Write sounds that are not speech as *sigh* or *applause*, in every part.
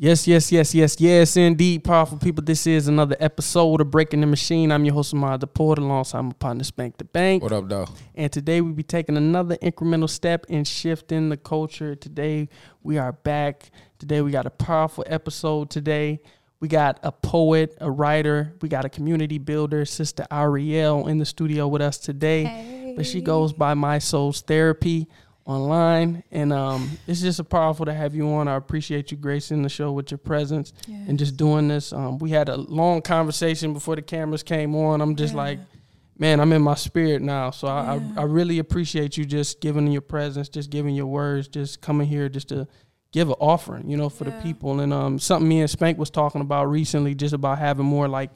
Yes, yes, yes, yes, yes, indeed, powerful people. This is another episode of Breaking the Machine. I'm your host, Ahmad Deport, alongside my partner, Spank the Bank. What up, dog? And today we'll be taking another incremental step in shifting the culture. Today we are back. Today we got a powerful episode. Today we got a poet, a writer, we got a community builder, Sister Ariel, in the studio with us today. Hey. But she goes by My Soul's Therapy online. And um, it's just a powerful to have you on. I appreciate you gracing the show with your presence and just doing this. Um, we had a long conversation before the cameras came on. I'm just Yeah. like, man, I'm in my spirit now. So I, Yeah. I, I really appreciate you just giving your presence, just giving your words, just coming here just to give an offering, you know, for the people. And um, something me and Spank was talking about recently, just about having more like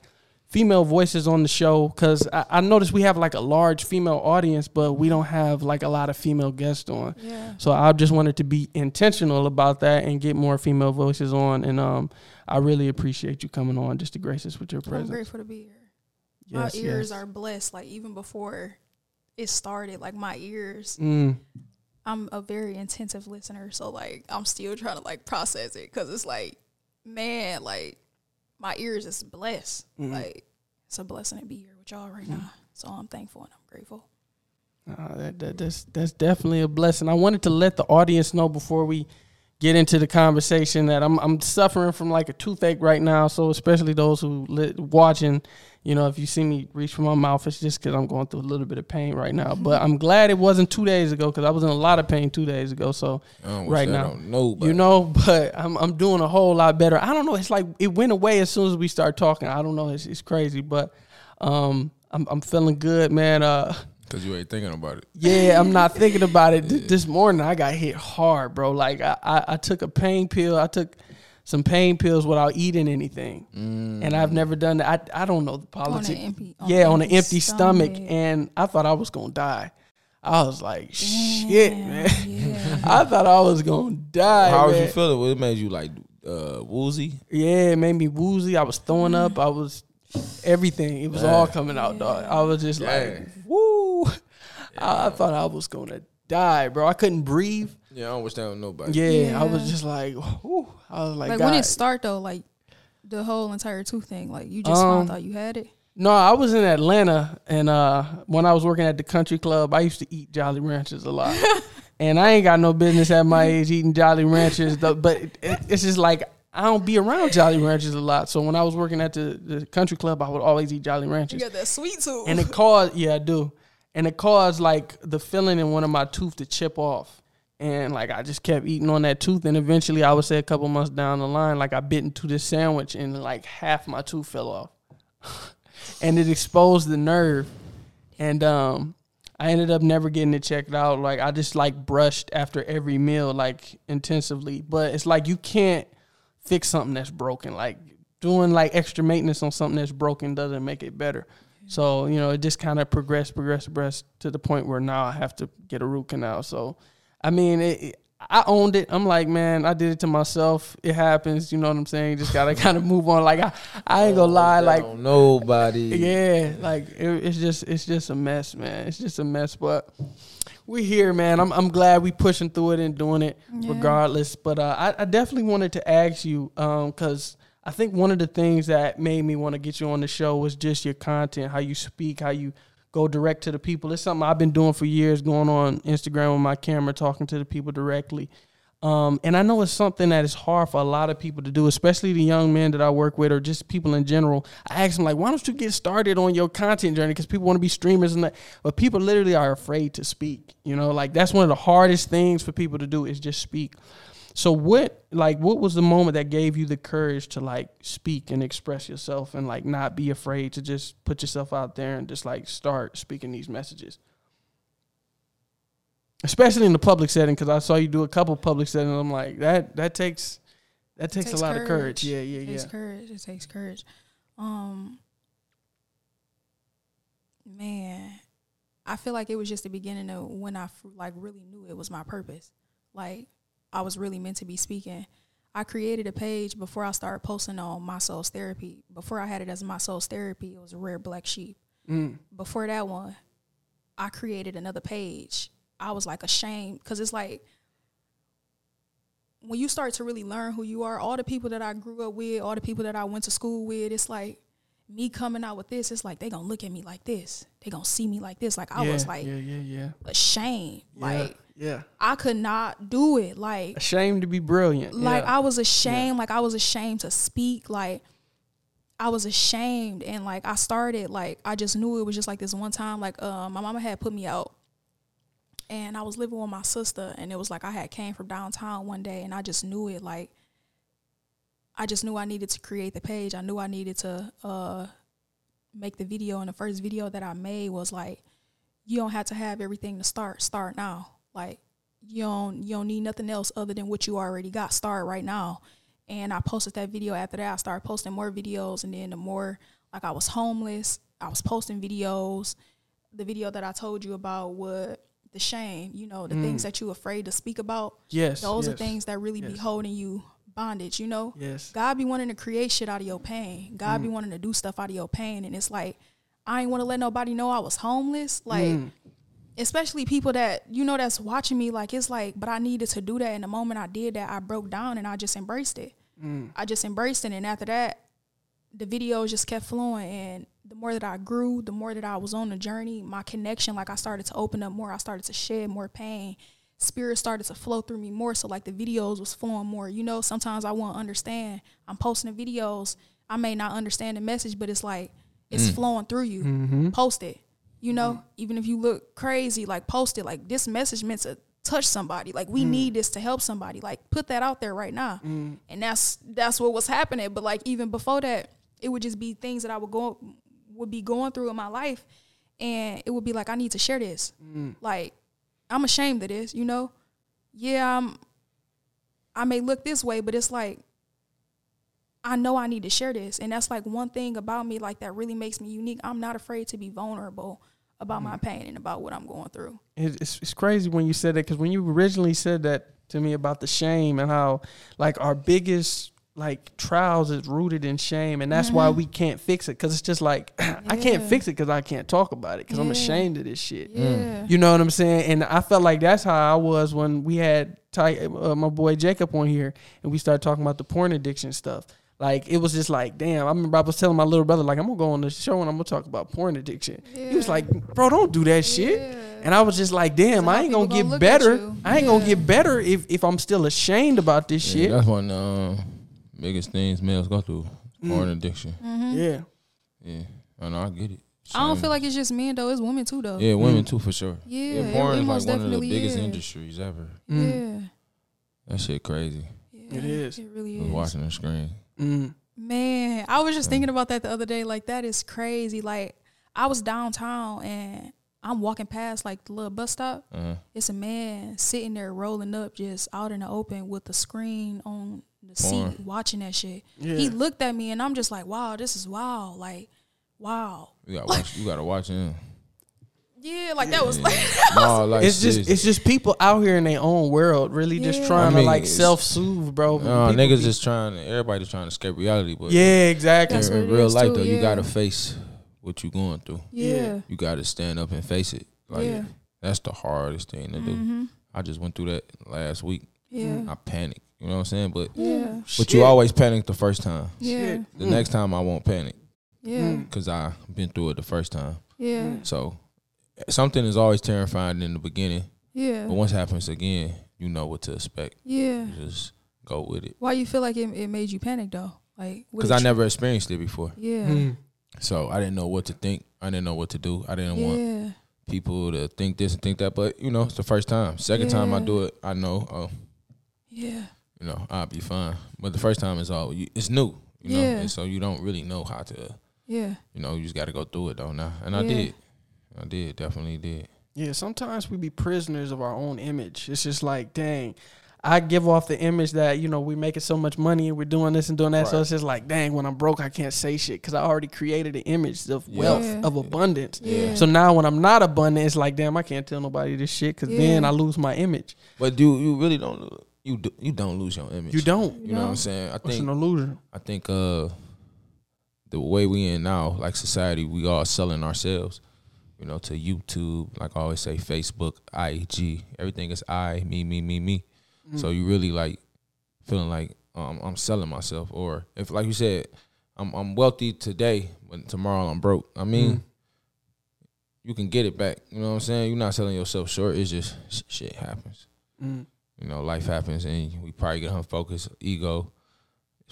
female voices on the show because I, I noticed we have like a large female audience, but we don't have like a lot of female guests on. Yeah. So I just wanted to be intentional about that and get more female voices on. And um, I really appreciate you coming on just to grace us with your presence. I'm grateful to be here. Yes, my ears yes. are blessed. Like even before it started, like my ears, Mm, I'm a very intensive listener. So like I'm still trying to like process it because it's like, man, like my ears is blessed. Mhm. Like it's a blessing to be here with y'all right now. So I'm thankful and I'm grateful. uh, that, that, that's that's definitely a blessing. I wanted to let the audience know before we get into the conversation that I'm I'm suffering from like a toothache right now. So especially those who li- watching, you know, if you see me reach for my mouth, it's just because I'm going through a little bit of pain right now. But I'm glad it wasn't two days ago because I was in a lot of pain two days ago. So I don't wish Right now. nobody. you know, *laughs* but I'm I'm doing a whole lot better. I don't know. It's like it went away as soon as we start talking. I don't know. It's, it's crazy, but um, I'm I'm feeling good, man. Uh, because you ain't thinking about it. yeah, I'm not *laughs* thinking about it. Th- This morning I got hit hard, bro. Like I, I, I took a pain pill. I took some pain pills without eating anything, and I've never done that. I, I don't know the On politics. yeah, on an empty stomach, and I thought I was gonna die. I was like, shit, man. Yeah. *laughs* I thought I was gonna die. How was you feeling? What it made you like uh, woozy? Yeah, it made me woozy. I was throwing up. I was everything. It was all coming out, dog. I was just like, Dang. Woo. *laughs* I, I thought I was gonna die, bro. I couldn't breathe. Yeah, I don't wish that on nobody. Yeah, I was Yeah. just like, whew. I was like, Like God. when it start though, like the whole entire tooth thing, like you just Um, found out you had it. no, I was in Atlanta, and uh, when I was working at the country club, I used to eat Jolly Ranchers a lot, *laughs* and I ain't got no business at my age eating Jolly Ranchers. though, But it, it- it's just like I don't be around Jolly Ranchers a lot. So when I was working at the, the country club, I would always eat Jolly You Ranchers, got that sweet tooth. and it caused yeah, I do, and it caused like the filling in one of my tooth to chip off. And like I just kept eating on that tooth, and eventually I would say a couple months down the line, like I bit into this sandwich, and like half my tooth fell off *laughs* and it exposed the nerve and um I ended up never getting it checked out. Like I just like brushed after every meal, like intensively. But it's like you can't fix something that's broken. Like doing like extra maintenance on something that's broken doesn't make it better. So you know, it just kind of progressed, progressed, progressed to the point where now I have to get a root canal. So, I mean, it, it- I owned it. I'm like, man, I did it to myself. It happens. You know what I'm saying? Just gotta *laughs* kind of move on. Like I, I ain't gonna lie. Like nobody. yeah, like it, it's just it's just a mess, man. It's just a mess, but we here, man. I'm I'm glad we pushing through it and doing it Yeah. regardless. But uh, I I definitely wanted to ask you um because I think one of the things that made me want to get you on the show was just your content, how you speak, how you go direct to the people. It's something I've been doing for years, going on Instagram with my camera, talking to the people directly. Um, and I know it's something that is hard for a lot of people to do, especially the young men that I work with or just people in general. I ask them like, why don't you get started on your content journey? Because people want to be streamers and that, but people literally are afraid to speak. You know, like that's one of the hardest things for people to do is just speak. So what, like, what was the moment that gave you the courage to like speak and express yourself and like not be afraid to just put yourself out there and just like start speaking these messages? Especially in the public setting, because I saw you do a couple public settings. I'm like, that that takes that takes, takes a lot of courage. courage. Yeah, yeah, It yeah. takes courage. It takes courage. Um, man, I feel like it was just the beginning of when I f- like really knew it was my purpose. Like I was really meant to be speaking. I created a page before I started posting on my soul's therapy. Before I had it as my soul's therapy, it was a rare black sheep. Mm. Before that one, I created another page. I was like ashamed because it's like when you start to really learn who you are, all the people that I grew up with, all the people that I went to school with, it's like me coming out with this, it's like they gonna look at me like this. They gonna see me like this. Like I yeah, was like yeah, yeah, yeah. ashamed. Like yeah. I could not do it. Like Ashamed to be brilliant. like yeah. I was ashamed. Like I was ashamed to speak. Like I was ashamed, and like I started. Like I just knew it was just like this one time. Like uh, my mama had put me out, and I was living with my sister, and it was like I had came from downtown one day, and I just knew it. Like I just knew I needed to create the page. I knew I needed to uh, make the video, and the first video that I made was like, you don't have to have everything to start. Start now. Like you don't you don't need nothing else other than what you already got. Start right now. And I posted that video after that. I started posting more videos, and then the more like I was homeless, I was posting videos. The video that I told you about would the shame, you know, the things that you afraid to speak about. yes. Those yes, are things that really be holding you bondage, you know? Yes. God be wanting to create shit out of your pain. God be wanting to do stuff out of your pain. And it's like, I ain't want to let nobody know I was homeless. Like, Mm. Especially people that, you know, that's watching me. Like, it's like, but I needed to do that. And the moment I did that, I broke down and I just embraced it. Mm. I just embraced it. And after that, the videos just kept flowing. And the more that I grew, the more that I was on the journey, my connection, like I started to open up more. I started to shed more pain. Spirit started to flow through me more. So like the videos was flowing more. You know, sometimes I won't understand. I'm posting the videos. I may not understand the message, but it's like it's flowing through you. Mm-hmm. Post it. You know, mm-hmm. even if you look crazy, like post it. Like this message meant to touch somebody. Like we mm. need this to help somebody. Like put that out there right now. Mm. And that's that's what was happening. But like even before that, it would just be things that I would go would be going through in my life, and it would be like I need to share this. Mm. Like I'm ashamed of this. You know, yeah, I'm. I may look this way, but it's like I know I need to share this. And that's like one thing about me like that really makes me unique. I'm not afraid to be vulnerable about my mm. pain and about what I'm going through. It's, it's crazy when you said that because when you originally said that to me about the shame and how like our biggest like trials is rooted in shame and that's why mm-hmm. we can't fix it because it's just like *clears throat* I can't fix it because I can't talk about it because I'm ashamed of this shit. Yeah. Mm. You know what I'm saying? And I felt like that's how I was when we had Ty, uh, my boy Jacob on here and we started talking about the porn addiction stuff. Like it was just like, damn. I remember I was telling my little brother, like, I'm gonna go on the show and I'm gonna talk about porn addiction. He was like, bro, don't do that shit. Yeah. And I was just like, damn, I ain't gonna get gonna look better. I ain't gonna get better if, if I'm still ashamed about this Yeah, shit. that's one of the um, biggest things males go through. Mm. Porn addiction. Mm-hmm. Yeah. Yeah. I know, I get it. I don't feel like it's just men though. It's women too though. Yeah, women mm. too for sure. Yeah, Yeah, porn it is most like one of the biggest is. industries ever. Yeah. Mm. That shit crazy. yeah. It is. It really is. watching the screen. Mm. Man, I was just thinking about that the other day. Like that is crazy. Like I was downtown and I'm walking past like the little bus stop. Uh, It's a man sitting there rolling up just out in the open with the screen on the Porn. seat watching that shit. Yeah. He looked at me and I'm just like, wow, this is wild. Like, wow. you gotta *laughs* watch. You gotta watch him. Yeah, like that was like *laughs* No, like It's just seriously. it's just people out here in their own world, really just trying I mean, to like self soothe, bro. No, People niggas be- just trying. to Everybody's trying to escape reality, but Yeah, exactly. That's in, what in it real life too, though, you gotta face what you going through. yeah. You gotta stand up and face it. Like Yeah. that's the hardest thing to do. Mhm. I just went through that last week. Yeah. I panicked. You know what I'm saying? But Yeah. but you always panic the first time. Yeah. The next time I won't panic Yeah. because I been through it the first time. Yeah. So something is always terrifying in the beginning, Yeah. but once it happens again, you know what to expect. Yeah. You just go with it. Why you feel like it, it made you panic though? Like Because I you- never experienced it before, Yeah. Mm. so I didn't know what to think. I didn't know what to do. I didn't want people to think this and think that. But you know, it's the first time. Second time I do it, I know. Oh, Yeah. you know, I'll be fine. But the first time is all it's new. You know, Yeah. and so you don't really know how to. Yeah. You know, you just got to go through it though now, and I did. I did definitely did. Yeah, sometimes we be prisoners of our own image. It's just like, dang, I give off the image that you know we making so much money and we're doing this and doing that. So it's just like, dang, when I'm broke, I can't say shit because I already created an image of Yeah. wealth Yeah. of abundance. Yeah. So now when I'm not abundant, it's like, damn, I can't tell nobody this shit because then I lose my image. But you you really don't lo- you do, you don't lose your image. You don't. You know what I'm saying? I It's an illusion. I think uh the way we in now, like society, we all selling ourselves. You know, to YouTube, like I always say, Facebook, IG, everything is I, me, me, me, me. So you really like feeling like um, I'm selling myself, or if like you said, I'm I'm wealthy today, but tomorrow I'm broke. I mean, Mm. you can get it back. You know what I'm saying? You're not selling yourself short. It's just sh- shit happens. Mm. You know, life happens, and we probably get unfocused, ego.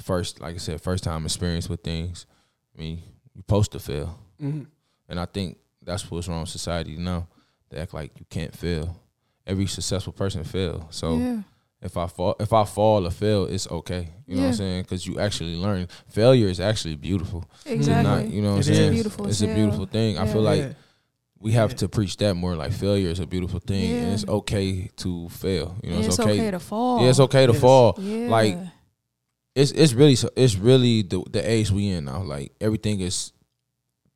First, like I said, first time experience with things. I mean, you're supposed to fail, Mhm. and I think that's what's wrong with society now. They act like you can't fail. Every successful person fail. So yeah. if I fall, if I fall or fail, it's okay. You know what I'm saying? Because you actually learn. Failure is actually beautiful. Exactly. Not, you know what It I'm saying? is. Beautiful It's as a beautiful hell. thing. I feel like Yeah. we have Yeah. to preach that more. Like failure is a beautiful thing, and it's okay to fail. You know, it's, it's okay. to fall. Yeah, it's okay to Yes. fall. Yeah. Like it's it's really so- it's really the the age we in now. Like everything is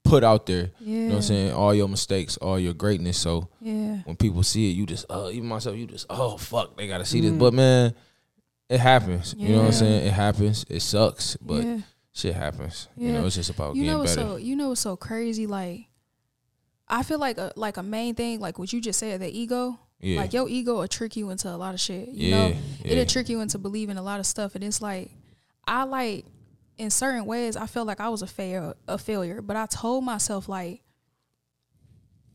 put out there. yeah. You know what I'm saying? All your mistakes, all your greatness. So Yeah. when people see it, you just uh even myself, you just oh fuck, they gotta see Mm. this. But man, it happens. You know what I'm saying? It happens. It sucks, but yeah. shit happens. You know, it's just about you getting know what's better. so you know what's so crazy like i feel like a like a main thing like what you just said the ego yeah. like your ego will trick you into a lot of shit you yeah. know yeah. it'll trick you into believing a lot of stuff and it's like i like in certain ways i felt like i was a fail a failure but i told myself like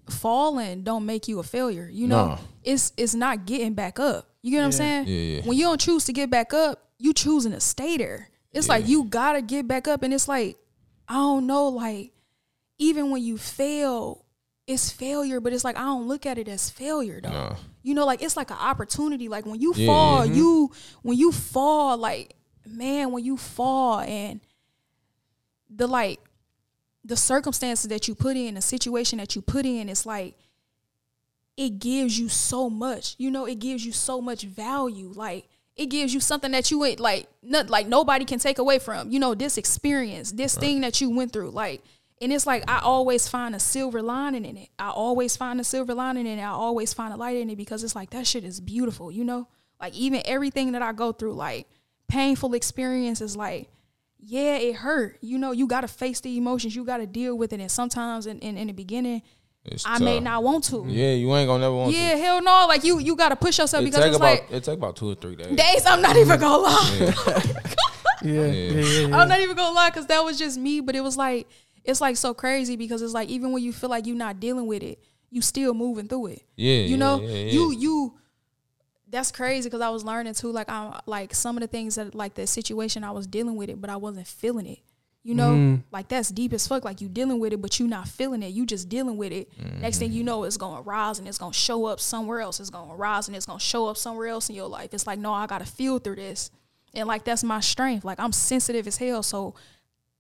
falling don't make you a failure you know Nah. it's it's not getting back up you get what i'm saying Yeah, yeah. when you don't choose to get back up, you choosing to stay there. It's like you gotta get back up, and it's like I don't know, like even when you fail, it's failure, but it's like I don't look at it as failure though. Nah. You know, like it's like an opportunity. Like when you Yeah, fall, yeah. you when you fall, like man, when you fall and the like the circumstances that you put in, the situation that you put in, it's like it gives you so much. You know, it gives you so much value. Like it gives you something that you ain't like not like nobody can take away from. You know, this experience, this thing that you went through. Like and it's like I always find a silver lining in it. I always find a silver lining in it. I always find a light in it because it's like that shit is beautiful, you know? Like even everything that I go through, like painful experiences, like yeah, it hurt. You know, you gotta face the emotions, you gotta deal with it. And sometimes in, in, in the beginning, It's I may not want to. Yeah, you ain't gonna never want to. Yeah, hell no. Like you, you gotta push yourself. It because it's about like it take about two or three days. days. I'm not even gonna lie. Yeah, *laughs* yeah, yeah. yeah, I'm not even gonna lie because that was just me. But it was like it's like so crazy because it's like even when you feel like you're not dealing with it, you still moving through it. Yeah, you yeah, know, yeah, yeah. you you. That's crazy because I was learning too. Like I like some of the things that like the situation I was dealing with it, but I wasn't feeling it. You know, Mm. like that's deep as fuck. Like you dealing with it, but you not feeling it. You just dealing with it. Next thing you know, it's gonna rise and it's gonna show up somewhere else. It's gonna rise and it's gonna show up somewhere else in your life. It's like no, I gotta feel through this, and like that's my strength. Like I'm sensitive as hell, so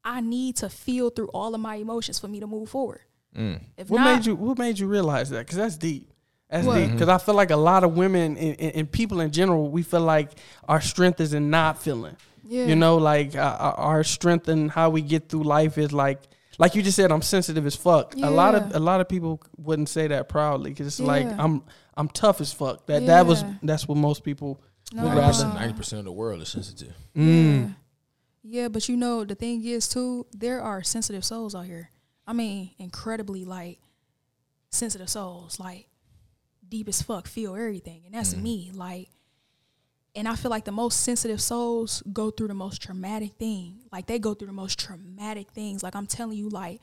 I need to feel through all of my emotions for me to move forward. Mm. If What not, made you What made you realize that? Because that's deep. That's What? deep. Because I feel like a lot of women and, and, and people in general, we feel like our strength is in not feeling. Yeah. You know, like uh, our our strength and how we get through life is like, like you just said, I'm sensitive as fuck. A lot of a lot of people wouldn't say that proudly because it's like I'm I'm tough as fuck. That that was that's what most people No. would Nah. rather. Ninety percent of the world is sensitive. Mm. Yeah. Yeah, but you know the thing is too, there are sensitive souls out here. I mean, incredibly like sensitive souls, like deep as fuck, feel everything, and that's mm. me. Like, and I feel like the most sensitive souls go through the most traumatic thing. Like they go through the most traumatic things. Like I'm telling you, like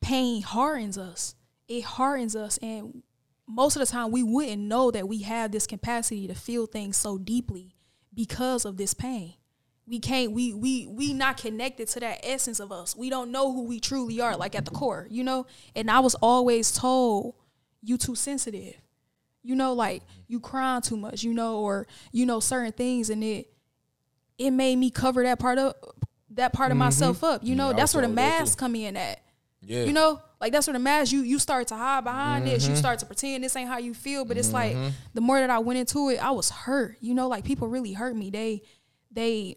pain hardens us. It hardens us, and most of the time we wouldn't know that we have this capacity to feel things so deeply because of this pain. We can't we we we not connected to that essence of us. We don't know who we truly are like at the core, you know? And I was always told you too sensitive. You know like you crying too much, you know, or you know certain things and it it made me cover that part of that part of myself up. You know, Yeah, that's where the told that too. masks come in at. Yeah. You know, like that's where the mask you you start to hide behind this. Mm-hmm. You start to pretend this ain't how you feel. But it's like the more that I went into it, I was hurt. You know, like people really hurt me. They they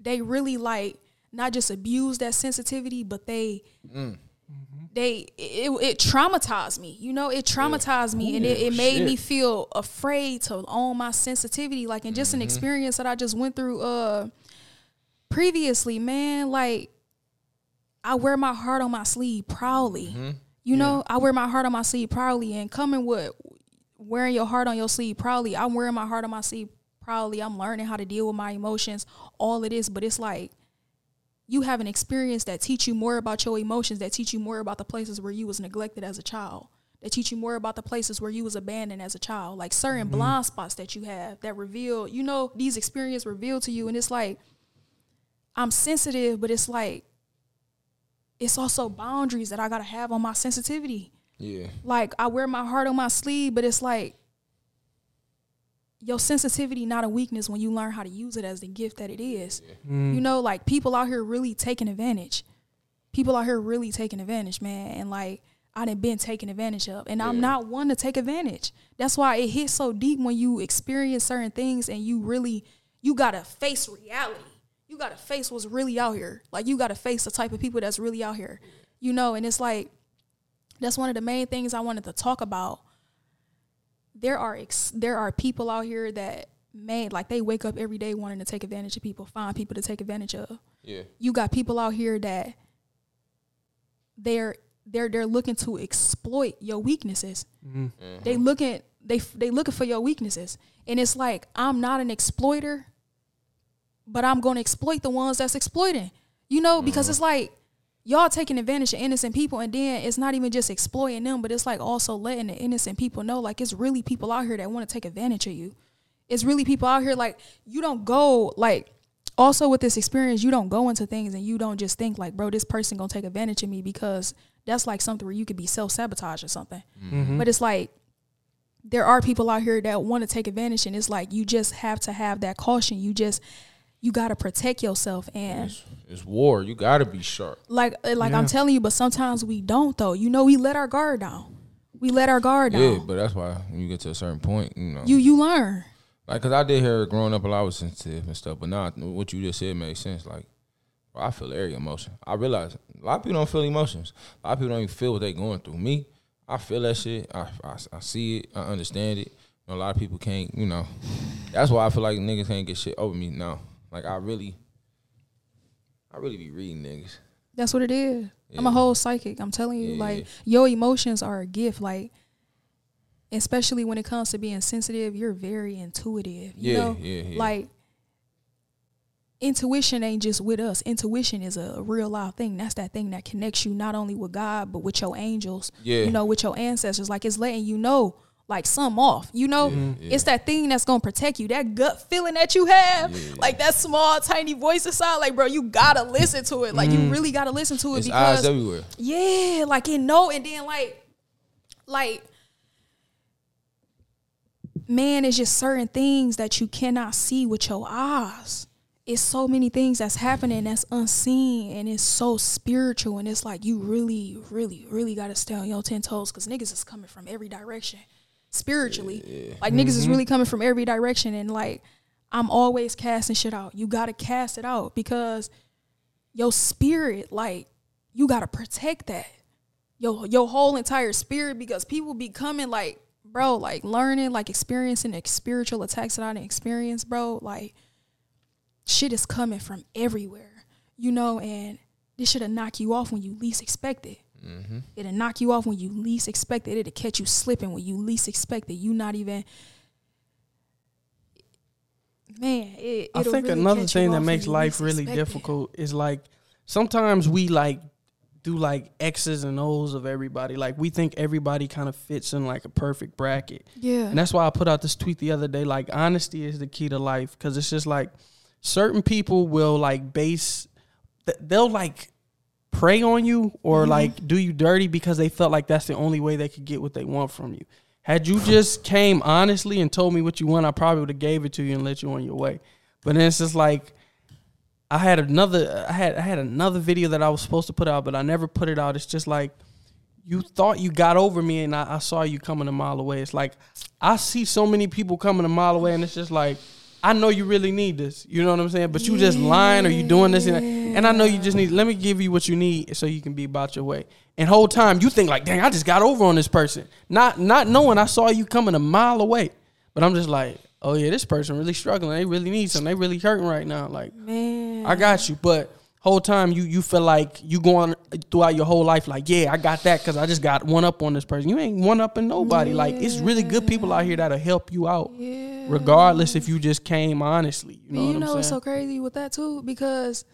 they really like not just abuse that sensitivity, but they Mm. They it, it traumatized me. You know, it traumatized me, and it, it made shit. me feel afraid to own my sensitivity. Like, and just an experience that I just went through uh previously, man. Like, I wear my heart on my sleeve proudly. You know, I wear my heart on my sleeve proudly, and coming with wearing your heart on your sleeve proudly, I'm wearing my heart on my sleeve probably I'm learning how to deal with my emotions, all of this, but it's like you have an experience that teach you more about your emotions, that teach you more about the places where you was neglected as a child, that teach you more about the places where you was abandoned as a child, like certain Mm-hmm. blind spots that you have that reveal, you know, these experiences reveal to you, and it's like I'm sensitive, but it's like it's also boundaries that I gotta have on my sensitivity Yeah. like I wear my heart on my sleeve, but it's like your sensitivity not a weakness when you learn how to use it as the gift that it is. Mm. You know, like people out here really taking advantage. People out here really taking advantage, man. And like I done been taken advantage of. And I'm not one to take advantage. That's why it hits so deep when you experience certain things and you really you gotta face reality. You gotta face what's really out here. Like you gotta face the type of people that's really out here. You know, and it's like that's one of the main things I wanted to talk about. There are ex- there are people out here that made like they wake up every day wanting to take advantage of people, find people to take advantage of. Yeah. You got people out here that they're they're they're looking to exploit your weaknesses. Mm-hmm. Mm-hmm. They looking they they looking for your weaknesses, and it's like I'm not an exploiter, but I'm going to exploit the ones that's exploiting. You know, because mm-hmm. it's like y'all taking advantage of innocent people, and then it's not even just exploiting them, but it's like also letting the innocent people know, like it's really people out here that want to take advantage of you. It's really people out here like you don't go like also with this experience, you don't go into things and you don't just think like, bro, this person gonna take advantage of me because that's like something where you could be self sabotage or something. Mm-hmm. But it's like there are people out here that want to take advantage, and it's like you just have to have that caution. You just you gotta protect yourself, and It's, it's war. You gotta be sharp. like uh, like I'm telling you, but sometimes we don't though. You know, we let our guard down. We let our guard Yeah, down. Yeah, but that's why when you get to a certain point, you know, you you learn. like, cause I did hear growing up a lot I was sensitive and stuff, but now what you just said made sense. Like, bro, I feel every emotion. I realize a lot of people don't feel emotions. A lot of people don't even feel what they're going through. Me, I feel that shit. I, I, I see it. I understand it. A lot of people can't. You know, that's why I feel like niggas can't get shit over me now. Like I really, I really be reading niggas. That's what it is. I'm a whole psychic. I'm telling you, Yeah. like your emotions are a gift. Like, especially when it comes to being sensitive, you're very intuitive. You Yeah, know, yeah, yeah. like intuition ain't just with us. Intuition is a real life thing. That's that thing that connects you not only with God but with your angels. Yeah. You know, with your ancestors. Like it's letting you know. Like some off, you know, mm-hmm. Yeah, it's that thing that's gonna protect you. That gut feeling that you have, Yeah. like that small, tiny voice inside. Like, bro, you gotta listen to it. Like, you mm-hmm. really gotta listen to it It's because eyes everywhere. yeah, like it know, and then like, like, man, it's just certain things that you cannot see with your eyes. It's so many things that's happening that's unseen, and it's so spiritual, and it's like you really, really, really got to stay on your ten toes because niggas is coming from every direction, spiritually. Like niggas is mm-hmm. really coming from every direction, and like I'm always casting shit out. You gotta cast it out because your spirit, like, you gotta protect that. Your your whole entire spirit because people be coming like, bro, like learning, like experiencing the spiritual attacks that I didn't experience, bro. Like shit is coming from everywhere. You know, and this should have knock you off when you least expect it. Mm-hmm. It'll knock you off when you least expect it. It'll catch you slipping when you least expect it. You not even man, it, I think really another thing that makes life really difficult is like sometimes we like do like X's and O's of everybody. Like we think everybody kind of fits in like a perfect bracket. Yeah. And that's why I put out this tweet the other day like honesty is the key to life cuz it's just like certain people will like base they'll like prey on you or mm-hmm. like do you dirty because they felt like that's the only way they could get what they want from you. Had you just came honestly and told me what you want, I probably would have gave it to you and let you on your way. But then it's just like I had another I had I had another video that I was supposed to put out, but I never put it out. It's just like you thought you got over me and I, I saw you coming a mile away. It's like I see so many people coming a mile away and it's just like I know you really need this. You know what I'm saying? But you just lying or you doing this and that. And I know you just need let me give you what you need so you can be about your way. And whole time you think like, dang, I just got over on this person. Not not knowing I saw you coming a mile away. But I'm just like, oh yeah, this person really struggling. They really need something. They really hurting right now. Like Man. I got you. But whole time you you feel like you going throughout your whole life like yeah I got that because I just got one up on this person. You ain't one up in nobody. Like it's really good people out here that'll help you out, Yeah. regardless if you just came honestly. You know you know saying? so crazy with that too? Because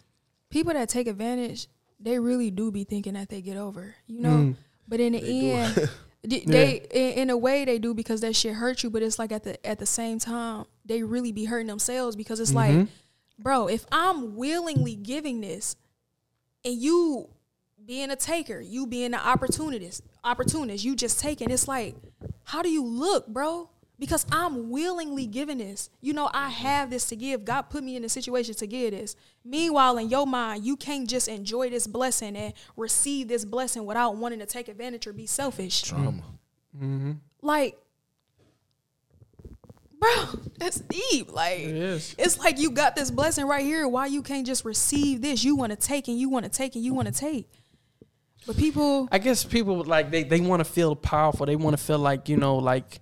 people that take advantage, they really do be thinking that they get over, you know. Mm. But in the end, *laughs* d- they in, in a way they do because that shit hurt you. But it's like at the at the same time, they really be hurting themselves because it's Mm-hmm. like, bro, if I'm willingly giving this, and you being a taker, you being an opportunist, opportunist, you just taking. It's like, how do you look, bro? Because I'm willingly giving this. You know, I have this to give. God put me in a situation to give this. Meanwhile, in your mind, you can't just enjoy this blessing and receive this blessing without wanting to take advantage or be selfish. Trauma. Mm-hmm. Like, bro, that's deep. Like, It is. it's like you got this blessing right here. Why you can't just receive this? You want to take and you want to take and you want to take. But people, I guess people like they they want to feel powerful. They want to feel like you know like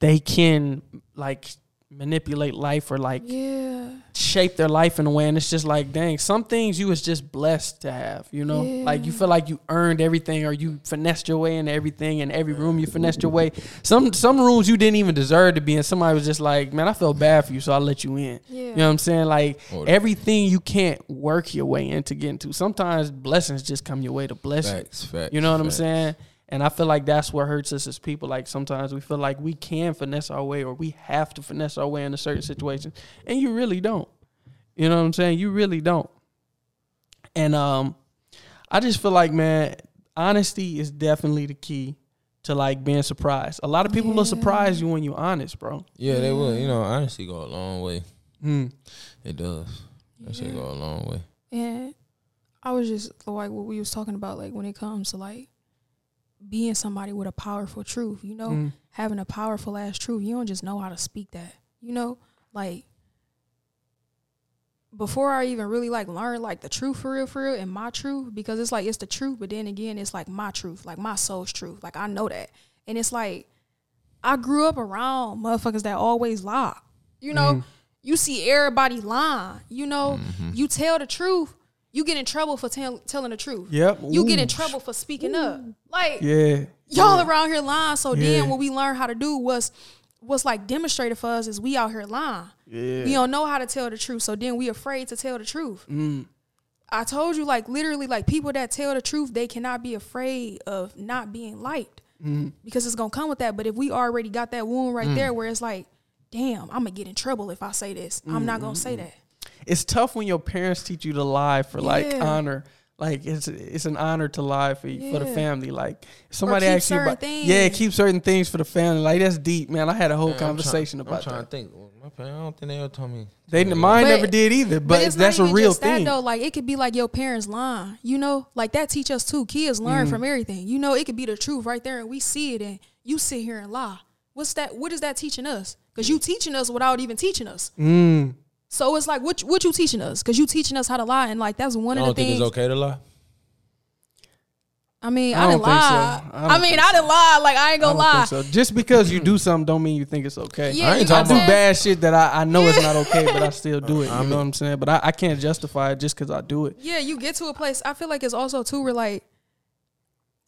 they can like manipulate life or like yeah, shape their life in a way. And it's just like dang some things you was just blessed to have you know? Like you feel like you earned everything or you finessed your way into everything in every room you finessed your way. Some some rooms you didn't even deserve to be in. Somebody was just like man i felt bad for you so i let you in. Yeah. you know what i'm saying? Like Or- everything you can't work your way into getting to. Sometimes blessings just come your way to bless you. Facts, facts. you know what I'm saying? And I feel like that's what hurts us as people. Like sometimes we feel like we can finesse our way or we have to finesse our way in a certain situation. And you really don't. You know what I'm saying? You really don't. And um I just feel like, man, honesty is definitely the key to like being surprised. A lot of people will surprise you when you're honest, bro. Yeah, they will. You know, honesty go a long way. Mm. It does. That shit go a long way. and I was just like what we was talking about, like when it comes to like being somebody with a powerful truth, you know, Mm. having a powerful ass truth. You don't just know how to speak that, you know, like before I even really like learn like the truth for real, for real, and my truth, because it's like it's the truth, but then again, it's like my truth, like my soul's truth. Like I know that. And it's like I grew up around motherfuckers that always lie. You know, you see everybody lying. You know, you tell the truth, you get in trouble for tell, telling the truth. Yep. You get in trouble for speaking up. Like Yeah. y'all around here lying. So Yeah. then what we learned how to do was what's like demonstrated for us is we out here lying. Yeah. We don't know how to tell the truth. So then we afraid to tell the truth. Mm. I told you, like literally, like people that tell the truth, they cannot be afraid of not being liked Mm-hmm. because it's gonna come with that. But if we already got that wound right Mm. there, where it's like, damn, I'm gonna get in trouble if I say this. I'm not gonna say that. It's tough when your parents teach you to lie for like honor. Like it's it's an honor to lie for for the family. Like somebody keep asks you about things. yeah, keep certain things for the family. Like that's deep, man. I had a whole Man, I'm try- conversation I'm about trying that. to think. My parents, I don't think they ever told me. They mine But- never did either, but, it's that's not a real just that, thing. though. Like it could be like your parents lying, you know, like that teach us too. Kids Mm. learn from everything, you know. It could be the truth right there, and we see it, and you sit here and lie. What's that? What is that teaching us? Because you teaching us without even teaching us. Mm. So it's like what what you teaching us? Because you teaching us how to lie, and like that's one I of don't the think things. it's okay to lie. I mean, I I, don't didn't think so. lie. I I, don't mean, think I didn't lie. Like I ain't gonna don't lie. think so. Just because you do something don't mean you think it's okay. Yeah, I ain't talking I do what I'm saying? bad shit that I, I know it's not okay, but I *laughs* still do it. You I mean- know what I'm saying? But I, I can't justify it just because I do it. Yeah, you get to a place. I feel like it's also too where like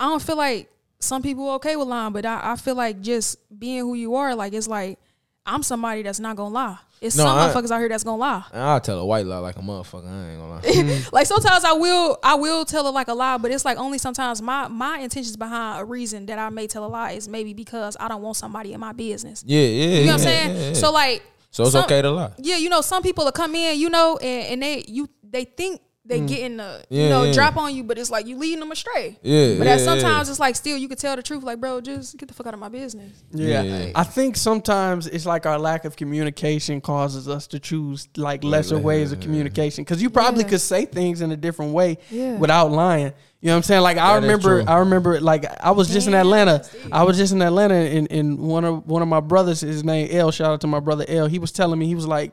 I don't feel like some people are okay with lying, but I, I feel like just being who you are, like it's like I'm somebody that's not gonna lie. It's No, some I- motherfuckers out here that's gonna lie. I'll tell a white lie like a motherfucker. I ain't gonna lie. *laughs* like sometimes I will I will tell it like a lie, but it's like only sometimes my my intentions behind a reason that I may tell a lie is maybe because I don't want somebody in my business. Yeah, yeah. You know yeah, what I'm saying? yeah, yeah. So like so it's some- okay to lie. yeah, you know, some people will come in, you know, and, and they you they think they mm. getting the you know yeah. drop on you, but it's like you leading them astray. Yeah, But yeah, that sometimes yeah. it's like still you could tell the truth, like bro, just get the fuck out of my business. Yeah. Yeah. I think sometimes it's like our lack of communication causes us to choose like lesser yeah, ways of communication. Because you probably Yeah. could say things in a different way Yeah. without lying. You know what I'm saying? Like I That is remember. I remember, like I was just in Atlanta. that's. I was just in Atlanta, and, and one of one of my brothers, his name L. Shout out to my brother L. He was telling me he was like,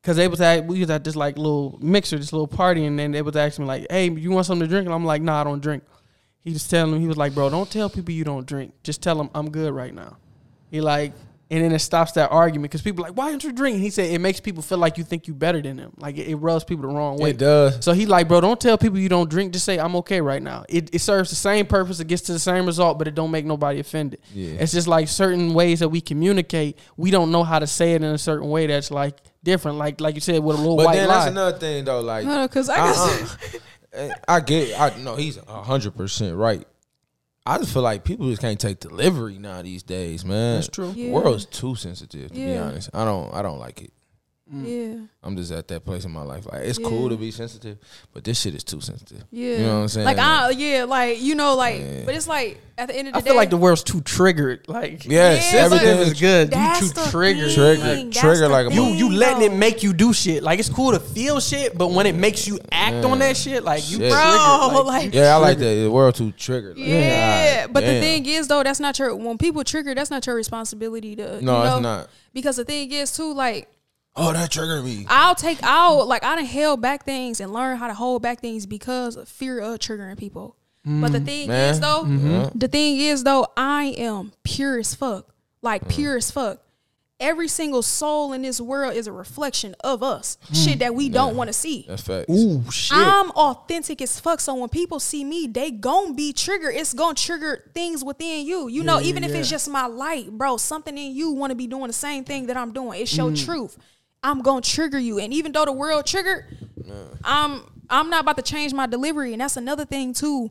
because they was at we was at this like little mixer, this little party, and then they was asking me like, "Hey, you want something to drink?" And I'm like, "Nah, I don't drink." He was telling me he was like, "Bro, don't tell people you don't drink. Just tell them I'm good right now." He like, and then it stops that argument because people are like, why don't you drink? He said it makes people feel like you think you better than them. Like it, it rubs people the wrong way. It does. So he like, bro, don't tell people you don't drink. Just say I'm okay right now. It, it serves the same purpose. It gets to the same result, but it don't make nobody offended. Yeah. It's just like certain ways that we communicate. We don't know how to say it in a certain way that's like different. Like like you said with a little But white then lie. that's another thing though. Like No, because I guess Uh-uh. *laughs* I get. I know he's hundred percent right. I just feel like people just can't take delivery now these days, man. That's true. The world's too sensitive. To be honest, I don't. I don't like it. Mm. yeah, I'm just at that place in my life. Like it's Yeah. cool to be sensitive, but this shit is too sensitive. yeah. You know what I'm saying? Like I, yeah, like you know, like, Yeah. but it's like at the end of the I day, I feel like the world's too triggered. Like Yes, Yeah, everything everything is is good. You too triggered. Trigger- thing. Trigger like a You you letting it make you do shit. Like it's cool to feel shit, but when it makes you act on that shit, like you Shit. bro, like, like, Yeah, I like that. The world too triggered. Like, yeah. God But the thing is, though, that's not your when people trigger. That's not your responsibility to. no, you know, it's not. Because the thing is, too, like Oh, that triggered me. I'll take I'll like I done held back things and learn how to hold back things because of fear of triggering people. but the thing man. is though, Mm-hmm. the thing is though, I am pure as fuck. Like Mm. pure as fuck. Every single soul in this world is a reflection of us. Mm. Shit that we don't want to see. That's facts. ooh shit. I'm authentic as fuck. So when people see me, they gon' be triggered. It's gonna trigger things within you. You know, Yeah, even if it's just my light, bro, something in you wanna be doing the same thing that I'm doing. It's your Mm. truth. I'm gonna trigger you. And even though the world triggered, I'm I'm not about to change my delivery. And that's another thing too.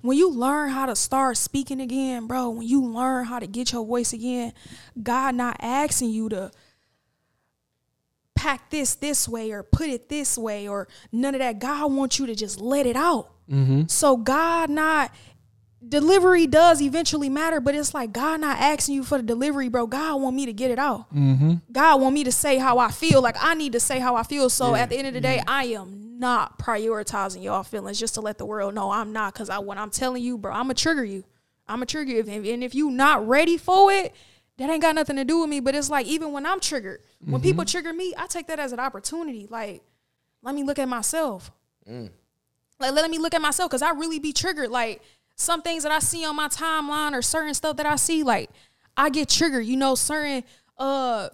When you learn how to start speaking again, bro, when you learn how to get your voice again, God not asking you to pack this this way or put it this way or none of that. God wants you to just let it out. Mm-hmm. So God not delivery does eventually matter, but it's like God not asking you for the delivery, bro. God want me to get it out. Mm-hmm. God want me to say how I feel. Like I need to say how I feel. So at the end of the day, I am not prioritizing y'all feelings just to let the world know I'm not. Cause I when I'm telling you, bro, I'm gonna trigger you. I'm gonna trigger you. And if you not ready for it, that ain't got nothing to do with me. But it's like even when I'm triggered, when mm-hmm. people trigger me, I take that as an opportunity. Like, let me look at myself. Mm. Like, let me look at myself because I really be triggered. Like, some things that I see on my timeline or certain stuff that I see, like, I get triggered. You know, certain, uh,